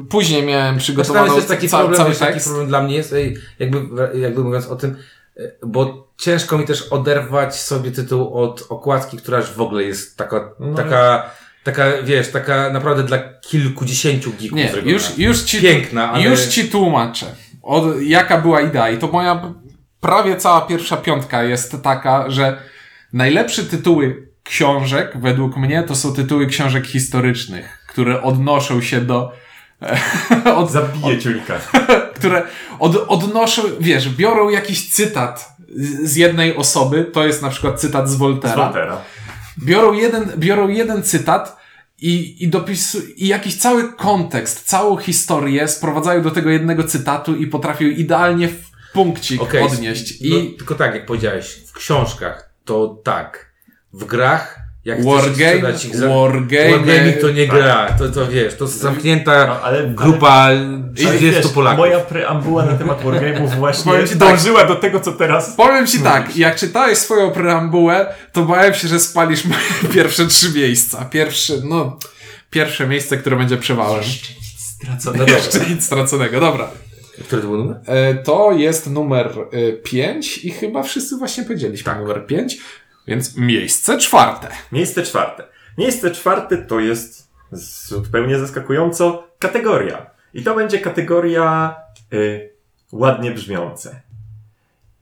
Yy, później miałem Znaczy, przygotowaną jest też taki ca- problem, cały wiesz, taki tekst. problem dla mnie jest, jakby, jakby mówiąc o tym, e, bo ciężko mi też oderwać sobie tytuł od okładki, która już w ogóle jest taka, No taka, taka, wiesz, taka naprawdę dla kilkudziesięciu geeków Nie, zrobiona. już, już ci, Piękna, ale... już ci tłumaczę. Od, jaka była idea. I to moja prawie cała pierwsza piątka jest taka, że najlepsze tytuły książek, według mnie, to są tytuły książek historycznych, które odnoszą się do. od, Zabije ciulika. które od, odnoszą, wiesz, biorą jakiś cytat z jednej osoby, to jest na przykład cytat z Z Voltera, Voltera. biorą jeden, biorą jeden cytat i, i, dopisu, i jakiś cały kontekst, całą historię sprowadzają do tego jednego cytatu i potrafią idealnie w punkcik Okej, odnieść. No, I tylko tak, jak powiedziałeś, w książkach to tak. W grach, jak chcesz Wargame, sprzedać ich za... Wargame, Wargaming to nie tak. gra, to, to wiesz, to zamknięta No, ale, grupa ale 30 wiesz, Polaków. Moja preambuła na temat Wargame'ów właśnie Powiem ci tak. dążyła do tego, co teraz Powiem ci tak, jak czytałeś swoją preambułę, to bałem się, że spalisz moje pierwsze trzy miejsca. Pierwsze, no, pierwsze miejsce, które będzie przewałem. stracone. No dobra. Jeszcze nic straconego, dobra. Który to był numer? E, To jest numer 5 i chyba wszyscy właśnie powiedzieliśmy Tak. numer 5, więc miejsce czwarte. Miejsce czwarte. Miejsce czwarte to jest zupełnie zaskakująco kategoria. I to będzie kategoria y, ładnie brzmiące.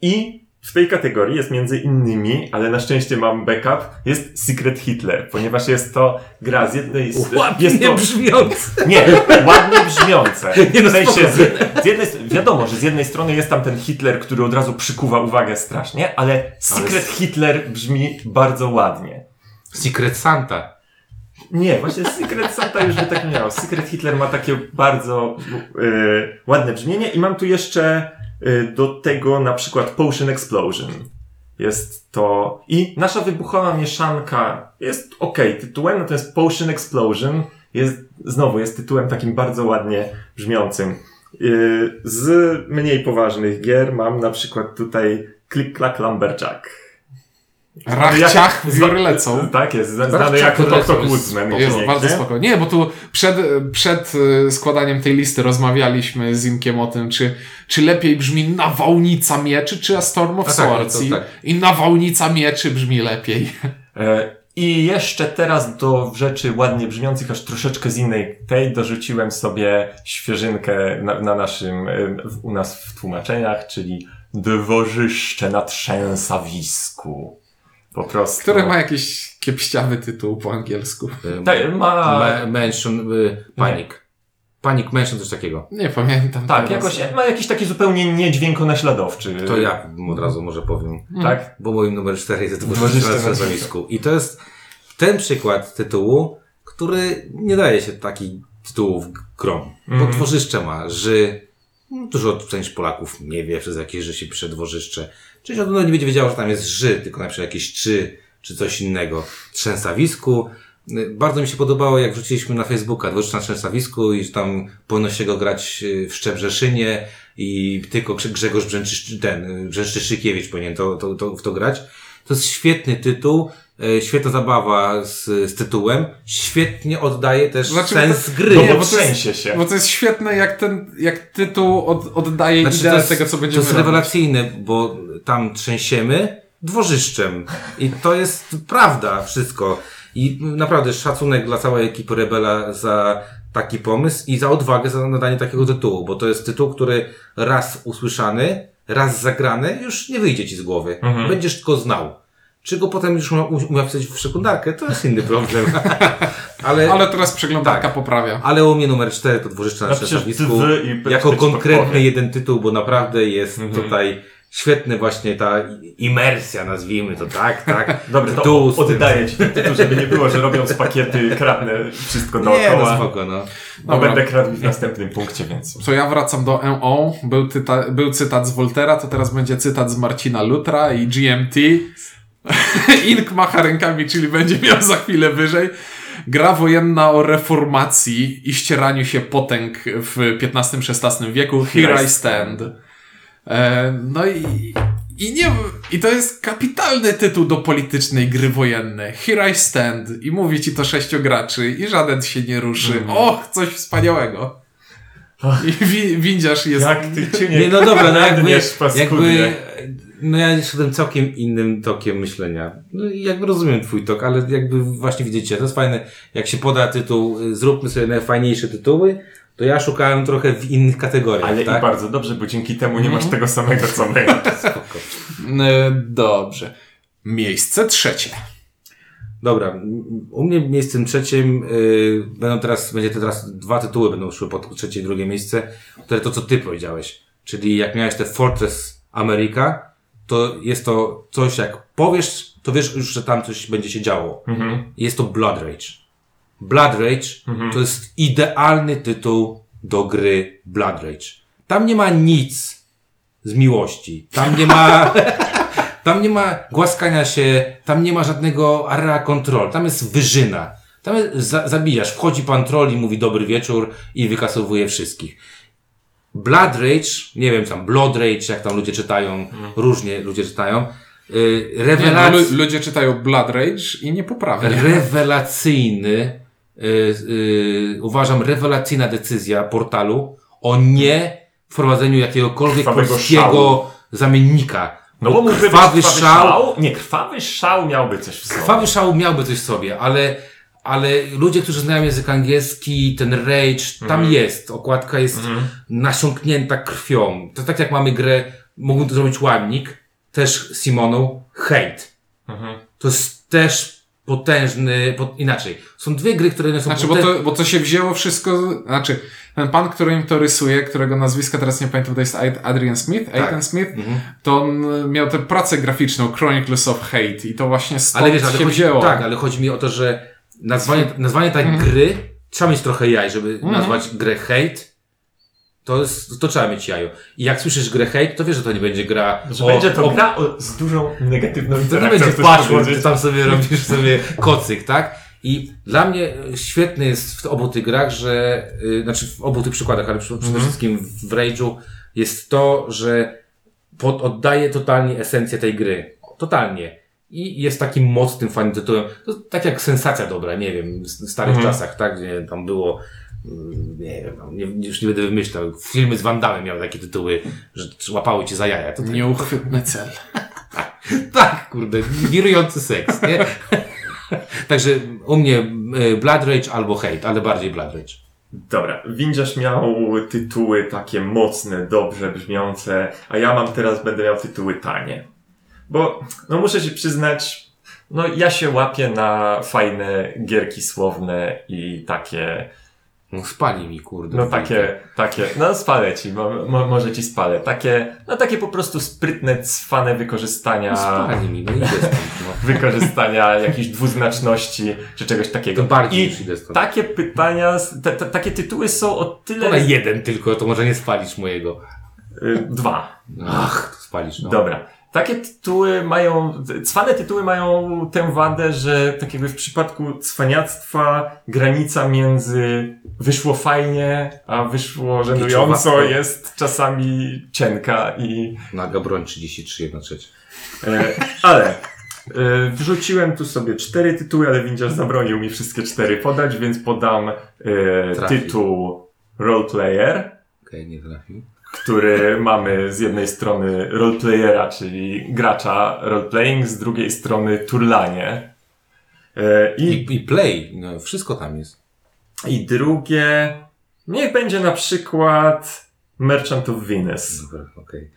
I w tej kategorii jest między innymi, ale na szczęście mam backup, jest Secret Hitler, ponieważ jest to gra z jednej z... Ładnie to, brzmiące. nie, ładnie brzmiące. Nie, no sensie, z, z jednej, wiadomo, że z jednej strony jest tam ten Hitler, który od razu przykuwa uwagę strasznie, ale Secret Hitler brzmi bardzo ładnie. Secret Santa. Nie, właśnie Secret Santa już by tak miał. Secret Hitler ma takie bardzo y, ładne brzmienie i mam tu jeszcze do tego na przykład Potion Explosion. Jest to... I nasza wybuchowa mieszanka jest ok tytułem, natomiast Potion Explosion jest, znowu, jest tytułem takim bardzo ładnie brzmiącym. Y, z mniej poważnych gier mam na przykład tutaj Click Clack Lumberjack. Rachciach Jak- wióry lecą. Tak jest, znany jako jest Woodsman. Jest pięknie. bardzo spoko. Nie, bo tu przed, przed y, składaniem tej listy rozmawialiśmy z Inkiem o tym, czy, czy lepiej brzmi nawałnica mieczy, czy A Storm of A tak, Swords. I, tak. I nawałnica mieczy brzmi lepiej. E, I jeszcze teraz do rzeczy ładnie brzmiących, aż troszeczkę z innej tej dorzuciłem sobie świeżynkę na, na naszym, w- u nas w tłumaczeniach, czyli dworzyszcze na trzęsawisku. Po prostu. Które ma jakiś kiepściawy tytuł po angielsku. Y, Tak, ma... Mansion, y, Panic. Panic Mansion, coś takiego. Nie pamiętam. Tak, teraz. jakoś ma jakiś taki zupełnie niedźwiękonaśladowczy. To ja od razu może powiem. Tak? Bo moim numer 4 jest dwudziesty na stanowisku. I to jest ten przykład tytułu, który nie daje się takich tytułów grom. Bo Mhm. dworzyszcze ma ży. No, Dużo część Polaków nie wie, przez jakie ży się pisze dworzyszcze. Część od nie będzie wiedziała, że tam jest ży, tylko na przykład jakieś czy, czy coś innego. Trzęsawisku. Bardzo mi się podobało, jak wrzuciliśmy na Facebooka dworzyszcze na trzęsawisku i że tam powinno się go grać y, w Szczebrzeszynie i tylko Grze- Grzegorz Brzęczysz, ten, y, Brzęczyszykiewicz powinien to, to, to, w to grać. To jest świetny tytuł, świetna zabawa z, z tytułem, świetnie oddaje też Znaczy, sens to- gry. No bo bo to jest- trzęsie się. Bo to jest świetne, jak ten, jak tytuł od, oddaje Znaczy, ideę to jest, tego, co to będziemy jest robić. rewelacyjne, bo tam trzęsiemy dworzyszczem. I to jest prawda wszystko. I naprawdę szacunek dla całej ekipy Rebela za taki pomysł i za odwagę za nadanie takiego tytułu, bo to jest tytuł, który raz usłyszany, raz zagrany, już nie wyjdzie ci z głowy. Mhm. Będziesz tylko znał. Czy go potem już umie wpisać w sekundarkę, to jest inny problem. ale, Ale teraz przeglądarka Tak. poprawia. ale u mnie numer 4 to dworzyszcze na i Jako konkretny jeden tytuł, bo naprawdę jest Mhm. tutaj świetny właśnie ta imersja, nazwijmy to tak, tak. Dobrze, to oddaję ci ten tytuł, żeby nie było, że robią z pakiety kradnę wszystko Nie, dookoła. no spoko, no. No będę kradł w następnym punkcie, więc. To ja wracam do MO. Był, tyta, był cytat z Voltera, to teraz będzie cytat z Marcina Lutra i GMT. Ink macha rękami, czyli będzie miał za chwilę wyżej. Gra wojenna o reformacji i ścieraniu się potęg w XV-XVI wieku. Here I stand. E, no i, i nie i to jest kapitalny tytuł do politycznej gry wojennej. Here I stand. I mówi ci to sześciu graczy i żaden się nie ruszy. Mhm. Och, coś wspaniałego. I wi, windziarz jest... Jak ty cię nie... Nie, no dobra, no jakby, jakby, no ja szedłem całkiem innym tokiem myślenia. No i jakby rozumiem twój tok, ale jakby właśnie widzicie, to jest fajne, jak się poda tytuł, y, zróbmy sobie najfajniejsze tytuły, to ja szukałem trochę w innych kategoriach, Ale tak? i bardzo dobrze, bo dzięki temu nie masz Mhm. tego samego co my. Spoko. E, Dobrze. Miejsce trzecie. Dobra, u mnie miejscem trzecim y, będą teraz, będzie to teraz dwa tytuły będą szły pod trzecie i drugie miejsce, które to co ty powiedziałeś. Czyli jak miałeś te Fortress America, to jest to coś jak powiesz, to wiesz już, że tam coś będzie się działo. Mhm. Jest to Blood Rage. Blood Rage Mhm. to jest idealny tytuł do gry Blood Rage. Tam nie ma nic z miłości. Tam nie ma, tam nie ma głaskania się, tam nie ma żadnego area control. Tam jest wyżyna. Tam jest, za, zabijasz. Wchodzi pan troll i mówi dobry wieczór i wykasowuje wszystkich. Blood Rage, nie wiem tam, Blood Rage, jak tam ludzie czytają, różnie ludzie czytają. Yy, Nie, no, ludzie czytają Blood Rage i nie poprawią. rewelacyjny, y, y, uważam, rewelacyjna decyzja portalu o nie wprowadzeniu jakiegokolwiek Krwawego polskiego szału. zamiennika. No bo mógłby krwawy krwawy szał, szał. Nie, krwawy szał miałby coś w sobie. krwawy szał miałby coś w sobie, ale, ale ludzie, którzy znają język angielski, ten rage, tam Mhm. jest. Okładka jest nasiąknięta krwią. To tak jak mamy grę, mógłbym to zrobić łamnik, też Simoną, Hate. Mhm. To jest też potężny, po, inaczej. Są dwie gry, które są Znaczy, bo to, bo to się wzięło wszystko, znaczy, ten pan, który im to rysuje, którego nazwiska teraz nie pamiętam, to jest Ad- Adrian Smith, Tak. Aidan Smith, Mhm. to on miał tę pracę graficzną Chronicles of Hate i to właśnie stąd Ale wiesz, ale się chodzi, wzięło. tak, ale chodzi mi o to, że nazwanie, nazwanie tak gry, trzeba mieć trochę jaj, żeby nazwać grę hate. To, jest, to trzeba mieć jajo. I jak słyszysz grę hate, to wiesz, że to nie będzie gra Że o, będzie to o, gra o, z dużą negatywną To nie będzie patchwork, ty tam sobie robisz sobie kocyk, tak? I dla mnie świetny jest w obu tych grach, że, y, znaczy w obu tych przykładach, ale przede przede wszystkim w Rage'u jest to, że pod, oddaje totalnie esencję tej gry. Totalnie. I jest takim mocnym, fajnym tytułem. To tak jak sensacja dobra, nie wiem, w starych Mhm. czasach, tak? Gdzie tam było, mm, nie wiem, no, nie, już nie będę wymyślał. Filmy z Van Damme miały takie tytuły, że łapały cię za jaja. To tak, Nieuchwytny cel. tak, kurde, wirujący seks, nie? Także u mnie y, Blood Rage albo Hate, ale bardziej Blood Rage. Dobra, Windziarz miał tytuły takie mocne, dobrze brzmiące, a ja mam teraz, będę miał tytuły tanie. Bo, no muszę się przyznać, no ja się łapię na fajne gierki słowne i takie, No spali mi, kurde. no takie, takie, no spalę ci, mo, mo, może ci spalę, takie, no takie po prostu sprytne, cwane wykorzystania, No spali mi, no idę stąd, no. wykorzystania jakichś dwuznaczności, czy czegoś takiego. To bardziej I idę stąd. takie pytania, takie tytuły są o tyle... To na jeden tylko, to może nie spalisz mojego. Y, Dwa. Ach, to spalisz, no. Dobra. Takie tytuły mają, cwane tytuły mają tę wadę, że tak jakby w przypadku cwaniactwa granica między wyszło fajnie, a wyszło żenująco jest czasami cienka i, Naga broń 33, 1 trzecia. e, ale e, wrzuciłem tu sobie cztery tytuły, ale Windziarz zabronił mi wszystkie cztery podać, więc podam e, tytuł Roleplayer. Okej, nie trafił. Który mamy z jednej strony roleplayera, czyli gracza roleplaying, z drugiej strony turlanie. E, I, I, I play, no wszystko tam jest. I drugie, niech będzie na przykład Merchant of Venus. Dobra, okej.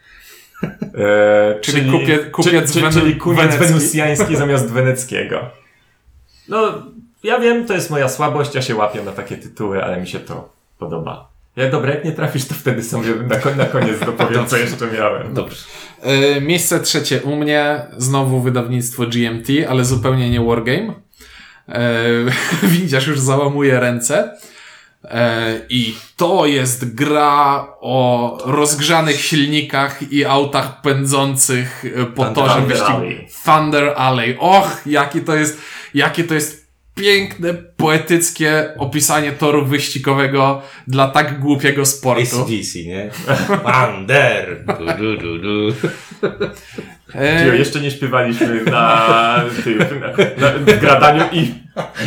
E, Czyli kupie- kupiec czyli, wenu- czyli kupiec wenecki. wenusjański zamiast weneckiego. No, ja wiem, to jest moja słabość, ja się łapię na takie tytuły, ale mi się to podoba. Jak dobra, jak nie trafisz, to wtedy sobie na, ko- na koniec dopowiem, co jeszcze miałem. Dobrze. E, miejsce trzecie u mnie, znowu wydawnictwo GMT, ale zupełnie nie Wargame. E, Windziarz już załamuje ręce. E, I to jest gra o rozgrzanych silnikach i autach pędzących po Thunder torze wyścigu. Thunder Alley. Och, jakie to jest, jakie to jest piękne, poetyckie opisanie toru wyścigowego dla tak głupiego sportu. ACDC, nie? Thunder! Du, du, du, du. E, Cio, jeszcze nie śpiewaliśmy na, na, na w gradaniu i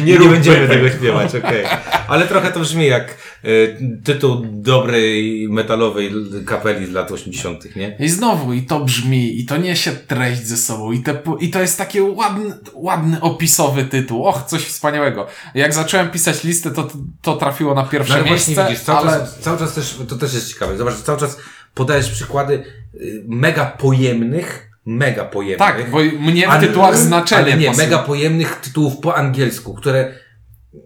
nie, Nie, będziemy tego śpiewać, okej. Ale trochę to brzmi jak y, tytuł dobrej metalowej kapeli z lat 80., nie? I znowu, i to brzmi, i to niesie treść ze sobą, i, te, i to jest taki ładny, ładny, opisowy tytuł. Och, coś wspaniałego. Jak zacząłem pisać listę, to, to trafiło na pierwsze No ale właśnie miejsce, widzisz, cały, ale... czas, cały czas też, to też jest ciekawe. Zobacz, cały czas podajesz przykłady y, mega pojemnych, mega pojemnych. Tak, bo mnie w tytułach znaczenie nie, pasuje. mega pojemnych tytułów po angielsku, które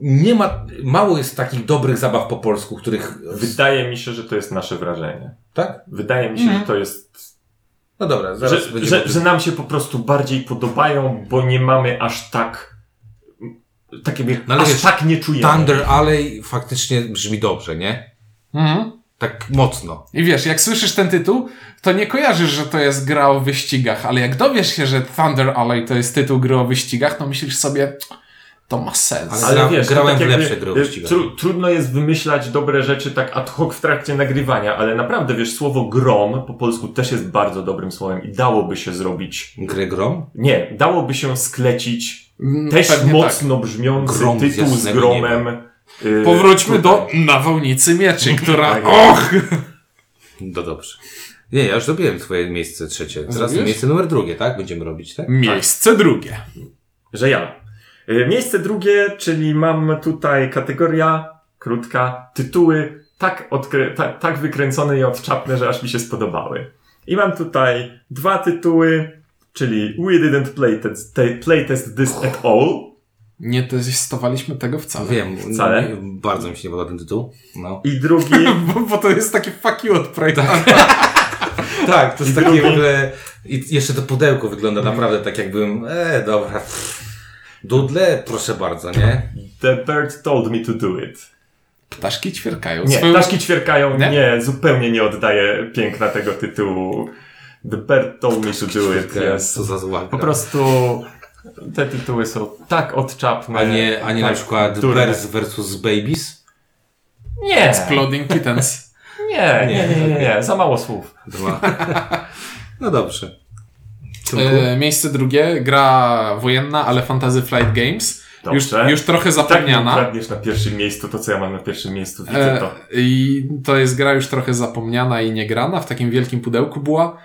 nie ma, mało jest takich dobrych zabaw po polsku, których... Wydaje mi się, że to jest nasze wrażenie. Tak? Wydaje mi się, Mhm. że to jest. No dobra, zaraz Że, będziemy... że, że nam się po prostu bardziej podobają, bo nie mamy aż tak. Tak jakby, No ale aż wiesz, tak nie czujemy. Thunder Alley faktycznie brzmi dobrze, nie? Mhm. Tak mocno. I wiesz, jak słyszysz ten tytuł, to nie kojarzysz, że to jest gra o wyścigach, ale jak dowiesz się, że Thunder Alley to jest tytuł gry o wyścigach, to myślisz sobie, to ma sens. Ale- Ale Gra- wiesz, grałem tak w lepsze gry o wyścigach. tru, Trudno jest wymyślać dobre rzeczy tak ad hoc w trakcie nagrywania, ale naprawdę, wiesz, słowo grom po polsku też jest bardzo dobrym słowem i dałoby się zrobić. Gry grom? Nie, dałoby się sklecić Mm, też pewnie mocno brzmiący Grom tytuł z gromem. Tak. Powróćmy tutaj. do nawałnicy mieczy, która, Tak. och, No dobrze. Nie, ja już zrobiłem swoje miejsce trzecie. Teraz Zrobiłeś? miejsce numer drugie, tak? Będziemy robić, tak? miejsce drugie. Że ja. Y, Miejsce drugie, czyli mam tutaj kategoria krótka, tytuły tak, odkrę- tak, tak wykręcone i odczapne, że aż mi się spodobały. I mam tutaj dwa tytuły. czyli We didn't playtest, te- playtest this at all. Nie testowaliśmy tego wcale. Wiem, Wcale. nie- bardzo mi się nie podoba ten tytuł. No. I drugi, Bo, bo to jest taki fuck you od projektanta. Tak, to jest I takie w ogóle... I jeszcze to pudełko wygląda naprawdę tak jakbym... E, dobra. Dudle, proszę bardzo, nie? The Bird Told Me to Do It. Ptaszki ćwierkają. Nie, Swoją- ptaszki ćwierkają, Nie? nie? zupełnie nie oddaje piękna tego tytułu. The Bird Told Me to Do It jest. Co za zła Po prostu te tytuły są tak odczapne. A nie, a nie na tak przykład durne. Bears vs. Babies? Nie. Exploding Kittens. Nie, nie, nie, nie, nie, za mało słów. Dwa. No dobrze. E, miejsce drugie, gra wojenna, ale Fantasy Flight Games. Już, Dobrze. już trochę Tak nie zapomniana. ukradniesz na pierwszym miejscu to, co ja mam na pierwszym miejscu, widzę E, to. I to jest gra już trochę zapomniana i niegrana, w takim wielkim pudełku była.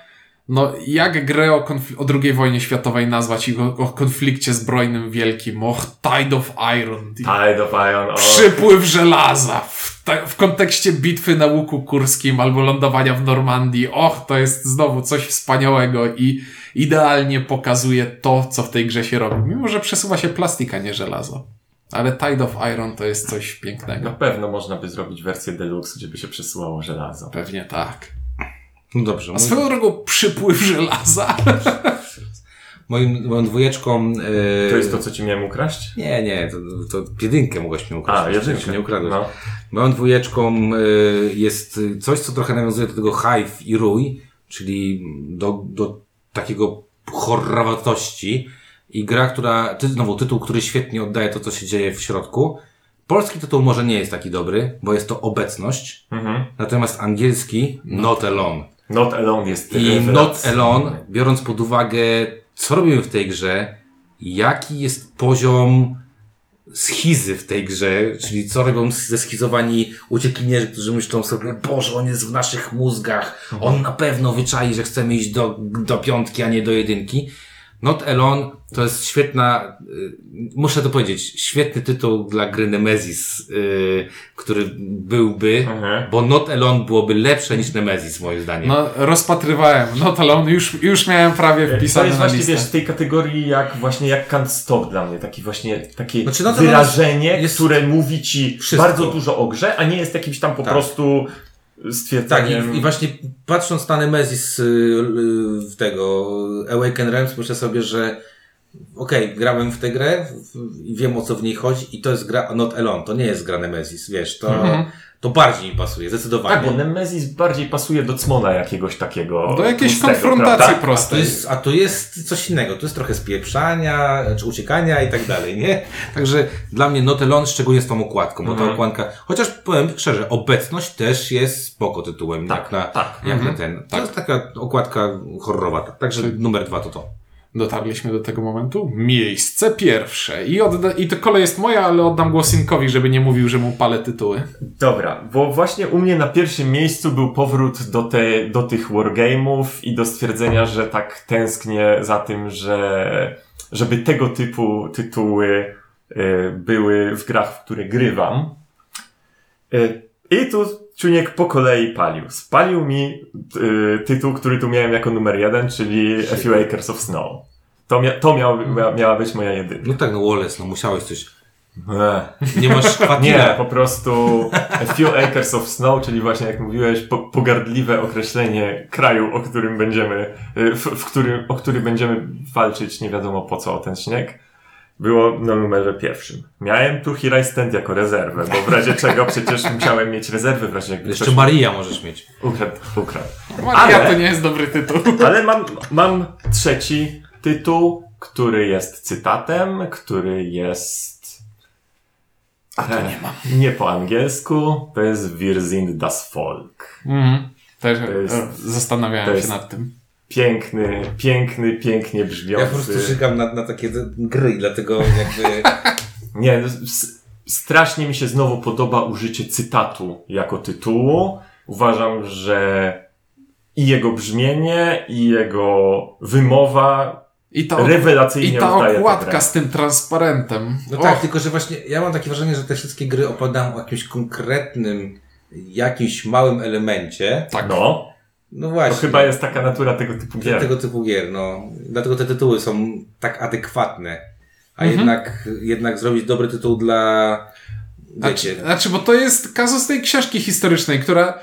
No, jak grę o, o II wojnie światowej nazwać i o, o konflikcie zbrojnym wielkim? Och, Tide of Iron. Tide of Iron, o, Przypływ żelaza w, w kontekście bitwy na łuku kurskim albo lądowania w Normandii. Och, to jest znowu coś wspaniałego i idealnie pokazuje to, co w tej grze się robi. Mimo, że przesuwa się plastik, a nie żelazo. Ale Tide of Iron to jest coś pięknego. na pewno można by zrobić wersję deluxe, gdzie by się przesyłało żelazo. Pewnie tak. No dobrze. A Mój, swoją drogą przypływ żelaza. moim, moją dwójeczką... E, To jest to, co ci miałem ukraść? Nie, nie, to, to jedynkę mogłeś mi ukraść. A, jedynkę. Się nie ukradłeś. No. Moją dwójeczką y, jest coś, co trochę nawiązuje do tego Hive i Rój, czyli do, do takiego horrorowatości i gra, która, ty, znowu tytuł, który świetnie oddaje to, co się dzieje w środku. Polski tytuł może nie jest taki dobry, bo jest to obecność, Mhm. natomiast angielski Not Alone. Not Alone jest I Not. Alone, biorąc pod uwagę, co robimy w tej grze, jaki jest poziom schizy w tej grze, czyli co robią ze schizowani uciekinierzy, którzy myślą sobie, Boże, on jest w naszych mózgach, on na pewno wyczai, że chcemy iść do, do piątki, a nie do jedynki. Not Alone to jest świetna, y, muszę to powiedzieć, świetny tytuł dla gry Nemesis, y, który byłby, Mhm. bo Not Alone byłoby lepsze niż Nemesis, moim zdaniem. No, rozpatrywałem. No to już, już miałem prawie To wpisane jest na właśnie, listę. wiesz, w tej kategorii jak właśnie jak Can't Stop dla mnie. Taki właśnie, takie Znaczy, no to wyrażenie, jest- które mówi ci Wszystko. bardzo dużo o grze, a nie jest jakimś tam po Tak. prostu Tak, stwierdzeniem... i, i właśnie patrząc na Nemesis y, y, w tego Awaken Realms, myślę sobie, że okej, grałem w tę grę i wiem o co w niej chodzi i to jest gra Not Alone, to nie jest gra Nemesis, wiesz, to, Mhm. To bardziej mi pasuje, zdecydowanie. Tak, bo Nemesis bardziej pasuje do Cmona jakiegoś takiego. Do jakiejś konfrontacji prawda? a, to prostej. jest, a to jest coś innego, to jest trochę spieprzania, czy uciekania i tak dalej, nie? Także dla mnie Not Alone, szczególnie z tą okładką, bo Mhm. ta okładka, chociaż powiem szczerze, obecność też jest spoko tytułem, Tak, jak na, tak. jak Mhm. na ten. To Tak. jest taka okładka horrorowa, także numer dwa to to. Dotarliśmy do tego momentu. Miejsce pierwsze. I, odda- I to kolej jest moja, ale oddam głos Inkowi, żeby nie mówił, że mu palę tytuły. Dobra, bo właśnie u mnie na pierwszym miejscu był powrót do, te, do tych wargame'ów i do stwierdzenia, że tak tęsknię za tym, że żeby tego typu tytuły y, były w grach, w które grywam. Y, I tu Czuniek po kolei palił. Spalił mi y, tytuł, który tu miałem jako numer jeden, czyli A Few Acres of Snow. To, mia to miała, mia miała być moja jedynka. No tak, no Wallace, no musiałeś coś. Ech. Nie masz Nie, kwatila. po prostu A Few Acres of Snow, czyli właśnie jak mówiłeś, po, pogardliwe określenie kraju, o którym będziemy, y, w, w którym, o który będziemy walczyć nie wiadomo po co o ten śnieg, było na numerze pierwszym. Miałem tu Here I Stand jako rezerwę, bo w razie czego przecież musiałem mieć rezerwy w razie jakby Jeszcze ktoś Maria możesz mieć. ukradł, ukradł. Maria Ale- to nie jest dobry tytuł. Ale mam, mam trzeci tytuł, który jest cytatem, który jest... A to nie mam. Nie po angielsku, to jest Wir sind das Volk. Mhm. Też To jest- e, zastanawiałem to się jest- nad tym. Piękny, piękny, pięknie Ja brzmiący. po prostu czekam na, na takie gry, dlatego jakby... Nie, no, strasznie mi się znowu podoba użycie cytatu jako tytułu. Uważam, że i jego brzmienie, i jego wymowa I ta, rewelacyjnie i ta okładka z tym transparentem. No Och, tak, tylko że właśnie ja mam takie wrażenie, że te wszystkie gry opowiadają o jakimś konkretnym, jakimś małym elemencie, tak. No, No To właśnie. chyba jest taka natura tego typu gier. tego typu gier, no. Dlatego te tytuły są tak adekwatne. A Mhm. jednak, jednak zrobić dobry tytuł dla, Znaczy, wiecie, znaczy, bo to jest kazus tej książki historycznej, która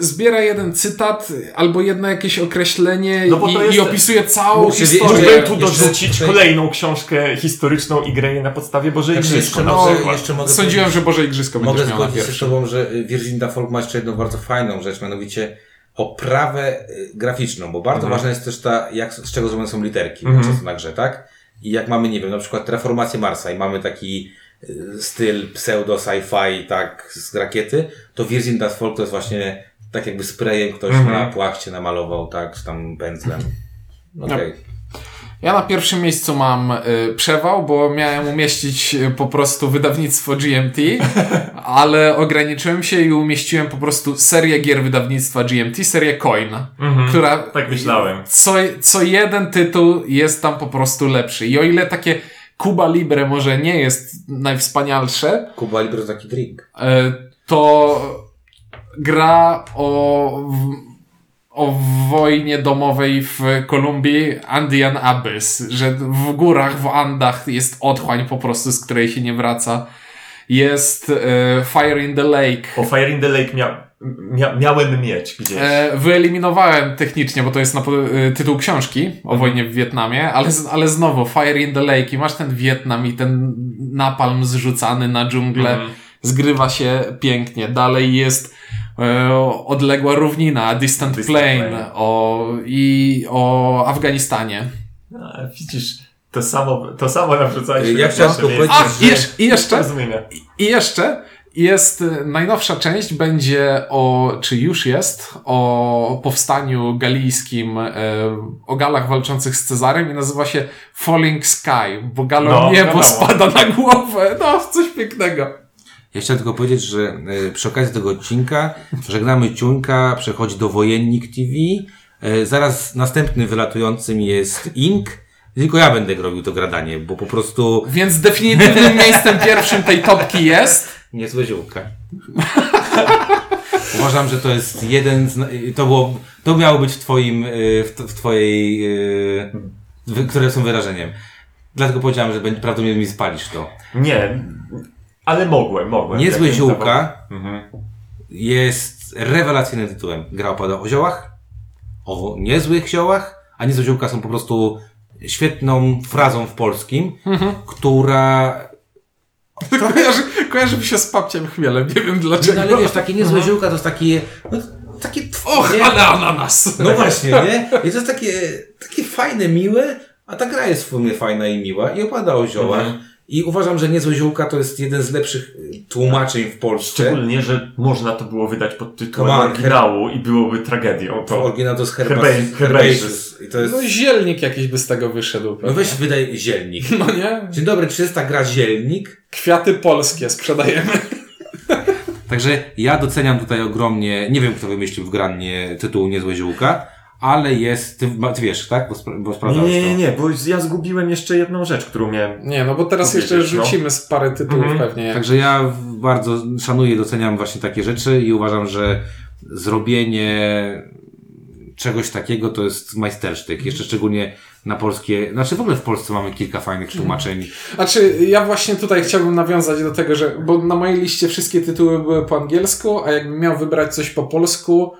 zbiera jeden cytat albo jedno jakieś określenie No bo i, to jest- i opisuje całą Muszę historię. Mógłbym tu dorzucić tutaj- kolejną książkę historyczną i grę na podstawie Bożej Znaczy, Igrzysko na mogę- przykład. jeszcze mogę Sądziłem, że Boże Igrzysko Mogę będziesz miał na zgodzić się z. Tobą, że Virginia Folk ma jeszcze jedną bardzo fajną rzecz, mianowicie oprawę y, graficzną, bo bardzo Mhm. ważna jest też ta, jak, z czego zrobione są literki Mhm. często na grze, tak? I jak mamy, nie wiem, na przykład Reformację Marsa i mamy taki y, styl pseudo sci-fi, tak, z rakiety, to Virgin Folk to jest właśnie tak jakby sprayem ktoś Mhm. na płachcie namalował, tak, czy tam pędzlem. Okej. Ja na pierwszym miejscu mam y, przewał, bo miałem umieścić y, po prostu wydawnictwo GMT, ale ograniczyłem się i umieściłem po prostu serię gier wydawnictwa GMT, serię Coin, Mhm. która Tak myślałem. co, co jeden tytuł jest tam po prostu lepszy. I o ile takie Cuba Libre może nie jest najwspanialsze, Kuba Libre to taki drink. e, to gra o, w- o wojnie domowej w Kolumbii Andean Abyss, że w górach, w Andach jest otchłań po prostu, z której się nie wraca. Jest e, Fire in the Lake. O Fire in the Lake mia, mia, miałem mieć gdzieś. E, wyeliminowałem technicznie, bo to jest na, e, tytuł książki o Mhm. wojnie w Wietnamie, ale, ale znowu Fire in the Lake i masz ten Wietnam i ten napalm zrzucany na dżunglę. Mhm. Zgrywa się pięknie. Dalej jest odległa równina, Distant, Distant Plain, Plain. O, i o Afganistanie. A, widzisz, to samo, to samo narzucałeś. Ja na chciałem pierwsze tylko miejsce. A, i jeszcze, i jeszcze, Zrozumienia. I jeszcze jest e, najnowsza część, będzie o, czy już jest, o powstaniu galijskim, e, o galach walczących z Cezarem i nazywa się Falling Sky, bo galą No, niebo wiadomo. spada na głowę. No, coś pięknego. Ja chciałem tylko powiedzieć, że e, przy okazji tego odcinka żegnamy Ciuńka, przechodzi do Wojennik TV. E, Zaraz następnym wylatującym jest Ink. Tylko ja będę robił to gradanie, bo po prostu Więc definitywnym miejscem pierwszym tej topki jest niezłe ziółka. Uważam, że to jest jeden z... To, było, to miało być w twoim, e, w, twojej... które są wyrażeniem. Dlatego powiedziałem, że będzie- prawdopodobnie mi spalisz to. Nie, ale mogłem, mogłem. Niezłe ziółka Mhm. jest rewelacyjnym tytułem. Gra opada o ziołach, o niezłych ziołach, a niezłe ziółka są po prostu świetną frazą w polskim, która... kojarzy, kojarzy mi się z papciem chmielem, nie wiem No, dlaczego. ale wiesz, takie niezłe ziółka to jest takie... No, takie Och, nie? ale ananas! No właśnie, nie? I to jest takie, takie fajne, miłe, a ta gra jest w sumie fajna i miła i opada o ziołach. Mhm. I uważam, że niezłe ziółka to jest jeden z lepszych y, tłumaczeń w Polsce. Szczególnie, że można to było wydać pod tytułem oryginału i byłoby tragedią. To To oryginał to jest Herba- herbaceous. herbaceous. I to jest... No zielnik jakiś by z tego wyszedł. No pewnie. weź wydaj zielnik. No nie? Dzień dobry, czy jest ta gra zielnik? Kwiaty polskie sprzedajemy. Także ja doceniam tutaj ogromnie, nie wiem kto wymyślił w granie tytuł Niezłe Ziółka, ale jest, ty, ty wiesz, tak? Bo, spra- bo Nie, sprawdzałeś nie, nie, to. nie, bo ja zgubiłem jeszcze jedną rzecz, którą miałem. Nie, no bo teraz jeszcze no. rzucimy z parę tytułów Mhm. pewnie. Także ja bardzo szanuję i doceniam właśnie takie rzeczy i uważam, że zrobienie czegoś takiego to jest majstersztyk. Jeszcze szczególnie na polskie, znaczy w ogóle w Polsce mamy kilka fajnych tłumaczeń. Znaczy, ja właśnie tutaj chciałbym nawiązać do tego, że, bo na mojej liście wszystkie tytuły były po angielsku, a jakbym miał wybrać coś po polsku,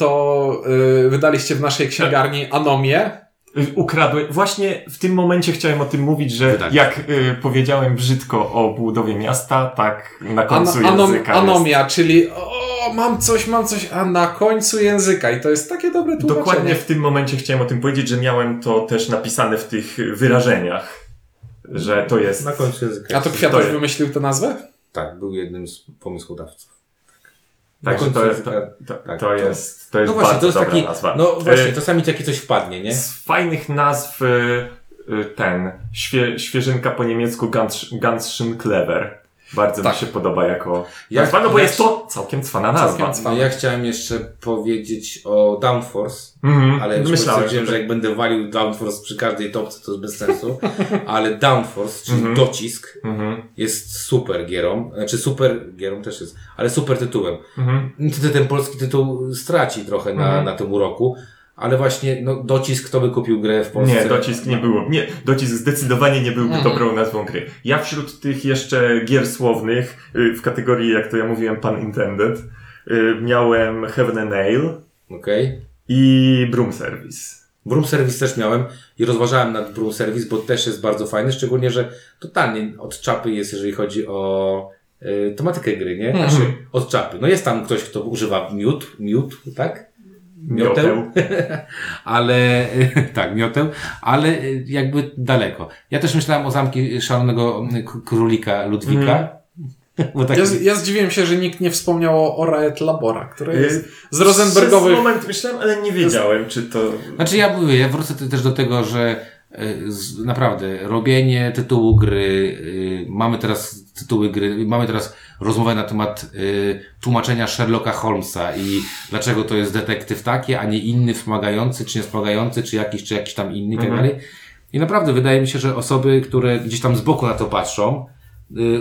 to yy, wydaliście w naszej księgarni Anomię. Y, Ukradłem. Właśnie w tym momencie chciałem o tym mówić, że Wydać. jak y, powiedziałem brzydko o budowie miasta, tak na końcu Ano- anom- języka jest. anomia, czyli o, mam coś, mam coś, a na końcu języka. I to jest takie dobre tłumaczenie. Dokładnie w tym momencie chciałem o tym powiedzieć, że miałem to też napisane w tych wyrażeniach, że to jest... Na końcu języka. A to jest- wymyślił tę nazwę? Tak, był jednym z pomysłodawców. Także na to jest, to, tak, to to- jest, to jest No właśnie, to jest taki, nazwa. no właśnie, Y, czasami ci coś wpadnie, nie? Z fajnych nazw y, ten, świe, świeżynka po niemiecku Ganz, Ganzschen Clever. Bardzo Tak. mi się podoba jako Ja- nazwa, no bo ja- jest to całkiem cwana nazwa. Całkiem cwana. No ja chciałem jeszcze powiedzieć o Downforce, Mhm. ale już Myślałem, stwierdziłem, że że jak będę walił Downforce przy każdej topce, to jest bez sensu. Ale Downforce, czyli Mhm. docisk, Mhm. jest super gierą. Znaczy super gierą też jest, ale super tytułem. Mhm. Niestety ten polski tytuł straci trochę na, Mhm. na tym uroku, ale właśnie no, docisk, kto by kupił grę w Polsce? Nie, docisk nie było. Nie, docisk zdecydowanie nie byłby Mhm. dobrą nazwą gry. Ja wśród tych jeszcze gier słownych, y, w kategorii, jak to ja mówiłem, pan intended, y, miałem Heaven and Ale Okej. i Broom Service. Broom Service też miałem i rozważałem nad Broom Service, bo też jest bardzo fajny, szczególnie, że totalnie od czapy jest, jeżeli chodzi o y, tematykę gry, nie? Mhm. Znaczy, od czapy. No jest tam ktoś, kto używa miód, miód, tak? Mioteł, ale tak, mioteł, ale y, jakby daleko. Ja też myślałem o zamki szalonego królika Ludwika. Bo tak, Ja, ja zdziwiłem się, że nikt nie wspomniał o Riot Labora, które Y, jest z Rosenbergowych... Przez moment myślałem, ale nie wiedziałem, czy to... Znaczy ja mówię, ja wrócę te- też do tego, że naprawdę robienie tytułu gry, y, mamy teraz tytuły gry, mamy teraz rozmowę na temat y, tłumaczenia Sherlocka Holmesa i dlaczego to jest detektyw taki, a nie inny wspomagający, czy nie wspomagający, czy jakiś, czy jakiś tam inny i tak Mhm. dalej. I naprawdę wydaje mi się, że osoby, które gdzieś tam z boku na to patrzą,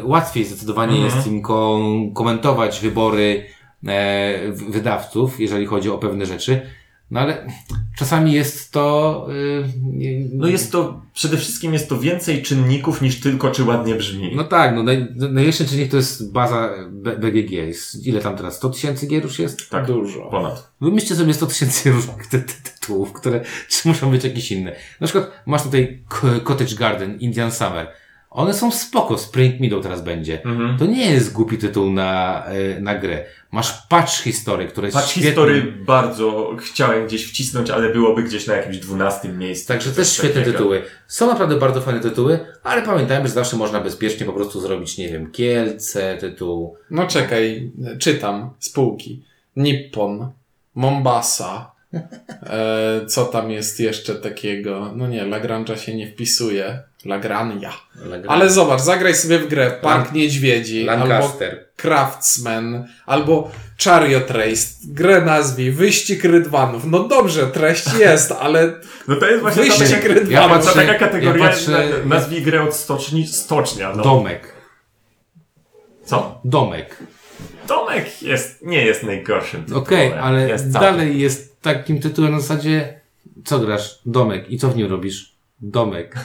łatwiej zdecydowanie Mhm. jest im kom- komentować wybory e, wydawców, jeżeli chodzi o pewne rzeczy. No ale czasami jest to. y, nie- No jest to, przede wszystkim jest to więcej czynników niż tylko czy ładnie brzmi. No tak, no naj, największy czynnik to jest baza BGG. Jest, ile tam teraz? 100 tysięcy gier już jest? tak, Dużo. ponad. Wymyślcie sobie 100 tysięcy różnych ty, ty, tytułów, które czy muszą być jakieś inne. Na przykład masz tutaj Cottage Garden, Indian Summer. One są spoko, Spring Meadow teraz będzie. Mhm. To nie jest głupi tytuł na, y, na grę. Masz Patch History, które jest Patch świetnym- History bardzo chciałem gdzieś wcisnąć, ale byłoby gdzieś na jakimś dwunastym miejscu. Także też świetne takiego. tytuły. Są naprawdę bardzo fajne tytuły, ale pamiętajmy, że zawsze można bezpiecznie po prostu zrobić, nie wiem, Kielce, tytuł. No czekaj, czytam z półki. Nippon, Mombasa, e, co tam jest jeszcze takiego? No nie, Lagrange'a się nie wpisuje. Lagrania. Ale zobacz, zagraj sobie w grę Park Lan- Niedźwiedzi, albo Lancaster. Craftsman, albo Chariot Race. Grę nazwij, Wyścig Rydwanów. No dobrze, treść jest, ale No to jest właśnie Wyścig taka, Rydwanów. Ja to patrzę- taka kategoria, ja patrzę- na, nazwij grę od stoczni, stocznia. No. Domek. Co? Domek. Domek jest, nie jest najgorszym tytułem. Okej, ale jest dalej jest takim tytułem na zasadzie, co grasz? Domek. I co w nim robisz? Domek.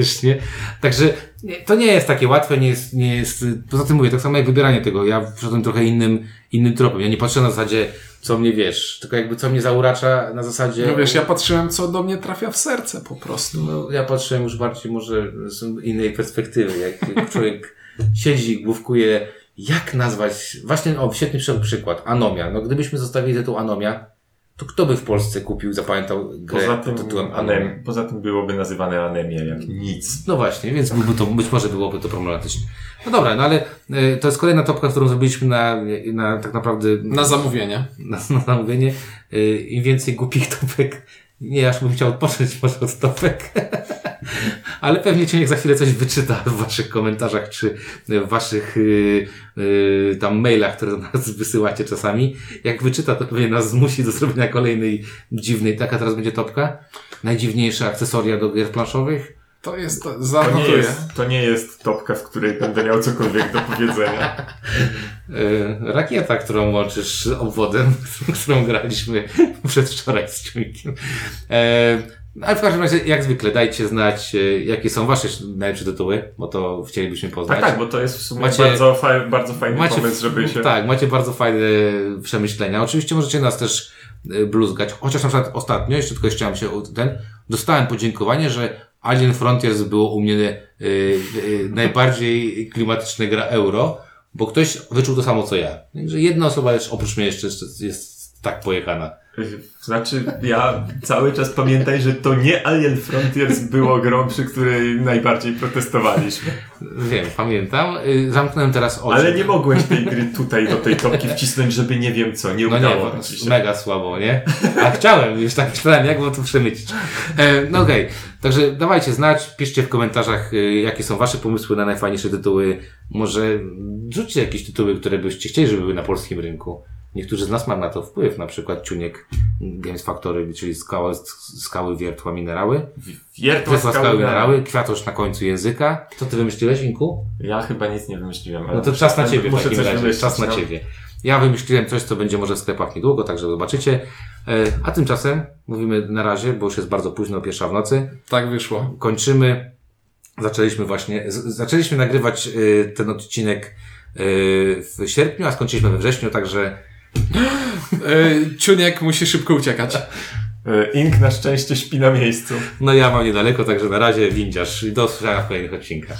Także nie, to nie jest takie łatwe, nie jest, nie jest, poza tym mówię, tak samo jak wybieranie tego, ja wszedłem trochę innym, innym tropem. Ja nie patrzę na zasadzie, co mnie wiesz, tylko jakby co mnie zauracza na zasadzie... no wiesz, ja patrzyłem, co do mnie trafia w serce po prostu. No, ja patrzyłem już bardziej może z innej perspektywy, jak, człowiek siedzi główkuje, jak nazwać, właśnie, o, świetny przy- przykład, Anomia. No, gdybyśmy zostawili tytuł Anomia, to kto by w Polsce kupił zapamiętał grę Poza pod tym, tytułem Anomia? anem, poza tym byłoby nazywane anemia jak nic. No właśnie, więc byłby to, być może byłoby to problematyczne. No dobra, no ale y, to jest kolejna topka, którą zrobiliśmy na, na tak naprawdę Na zamówienie. na, na zamówienie. Y, Im więcej głupich topek, nie, aż bym chciał odpocząć może od topek. Ale pewnie Cieniek za chwilę coś wyczyta w Waszych komentarzach, czy w Waszych y, y, tam mailach, które do nas wysyłacie czasami. Jak wyczyta, to pewnie nas zmusi do zrobienia kolejnej dziwnej. Taka teraz będzie topka. Najdziwniejsze akcesoria do gier planszowych. To jest, to, To nie, jest, to nie jest topka, w której będę miał cokolwiek do powiedzenia. Y, rakieta, którą łączysz obwodem, którą graliśmy przedwczoraj z Ciunikiem. E, ale w każdym razie, jak zwykle, dajcie znać, e, jakie są Wasze najlepsze tytuły, bo to chcielibyśmy poznać. Tak, tak, bo to jest w sumie Macie- bardzo, fa bardzo fajny pomysł, żeby się... Tak, macie bardzo fajne przemyślenia. Oczywiście możecie nas też e, bluzgać, chociaż na przykład ostatnio, jeszcze tylko chciałem się ten, dostałem podziękowanie, że Alien Frontiers było u mnie e, najbardziej klimatyczna gra euro, bo ktoś wyczuł to samo co ja. Także jedna osoba jeszcze, oprócz mnie jeszcze jest tak pojechana. Znaczy, ja cały czas pamiętaj, że to nie Alien Frontiers było grą, przy której najbardziej protestowaliśmy. Wiem, pamiętam. Y, Zamknąłem teraz oczy. Ale nie mogłeś tej gry tutaj do tej topki wcisnąć, żeby nie wiem co, nie No nie, udało ci się. mega słabo, nie? A chciałem, już tak myślałem, jak było to przemycić. E, no okej, także dawajcie znać, piszcie w komentarzach, y, jakie są wasze pomysły na najfajniejsze tytuły. Może rzućcie jakieś tytuły, które byście chcieli, żeby były na polskim rynku. Niektórzy z nas mają na to wpływ, na przykład Ciuniek Games Factory, czyli skały, skały wiertła minerały. Wiertła Wiertła skały skały minerały, kwiatosz na końcu języka. Co ty wymyśliłeś, Inku? Ja chyba nic nie wymyśliłem. ale No to czas na ciebie w muszę takim coś razie. wymyślić, Czas na no. ciebie. Ja wymyśliłem coś, co będzie może w sklepach niedługo, także zobaczycie. E, A tymczasem mówimy na razie, bo już jest bardzo późno, pierwsza w nocy. Tak wyszło. Kończymy. Zaczęliśmy właśnie, zaczęliśmy nagrywać y, ten odcinek y, w sierpniu, a skończyliśmy we wrześniu, także Yy, Ciuniek musi szybko uciekać. E, Ink na szczęście śpi na miejscu. no ja mam niedaleko, także na razie windziarz i do usłyszenia w kolejnych odcinkach.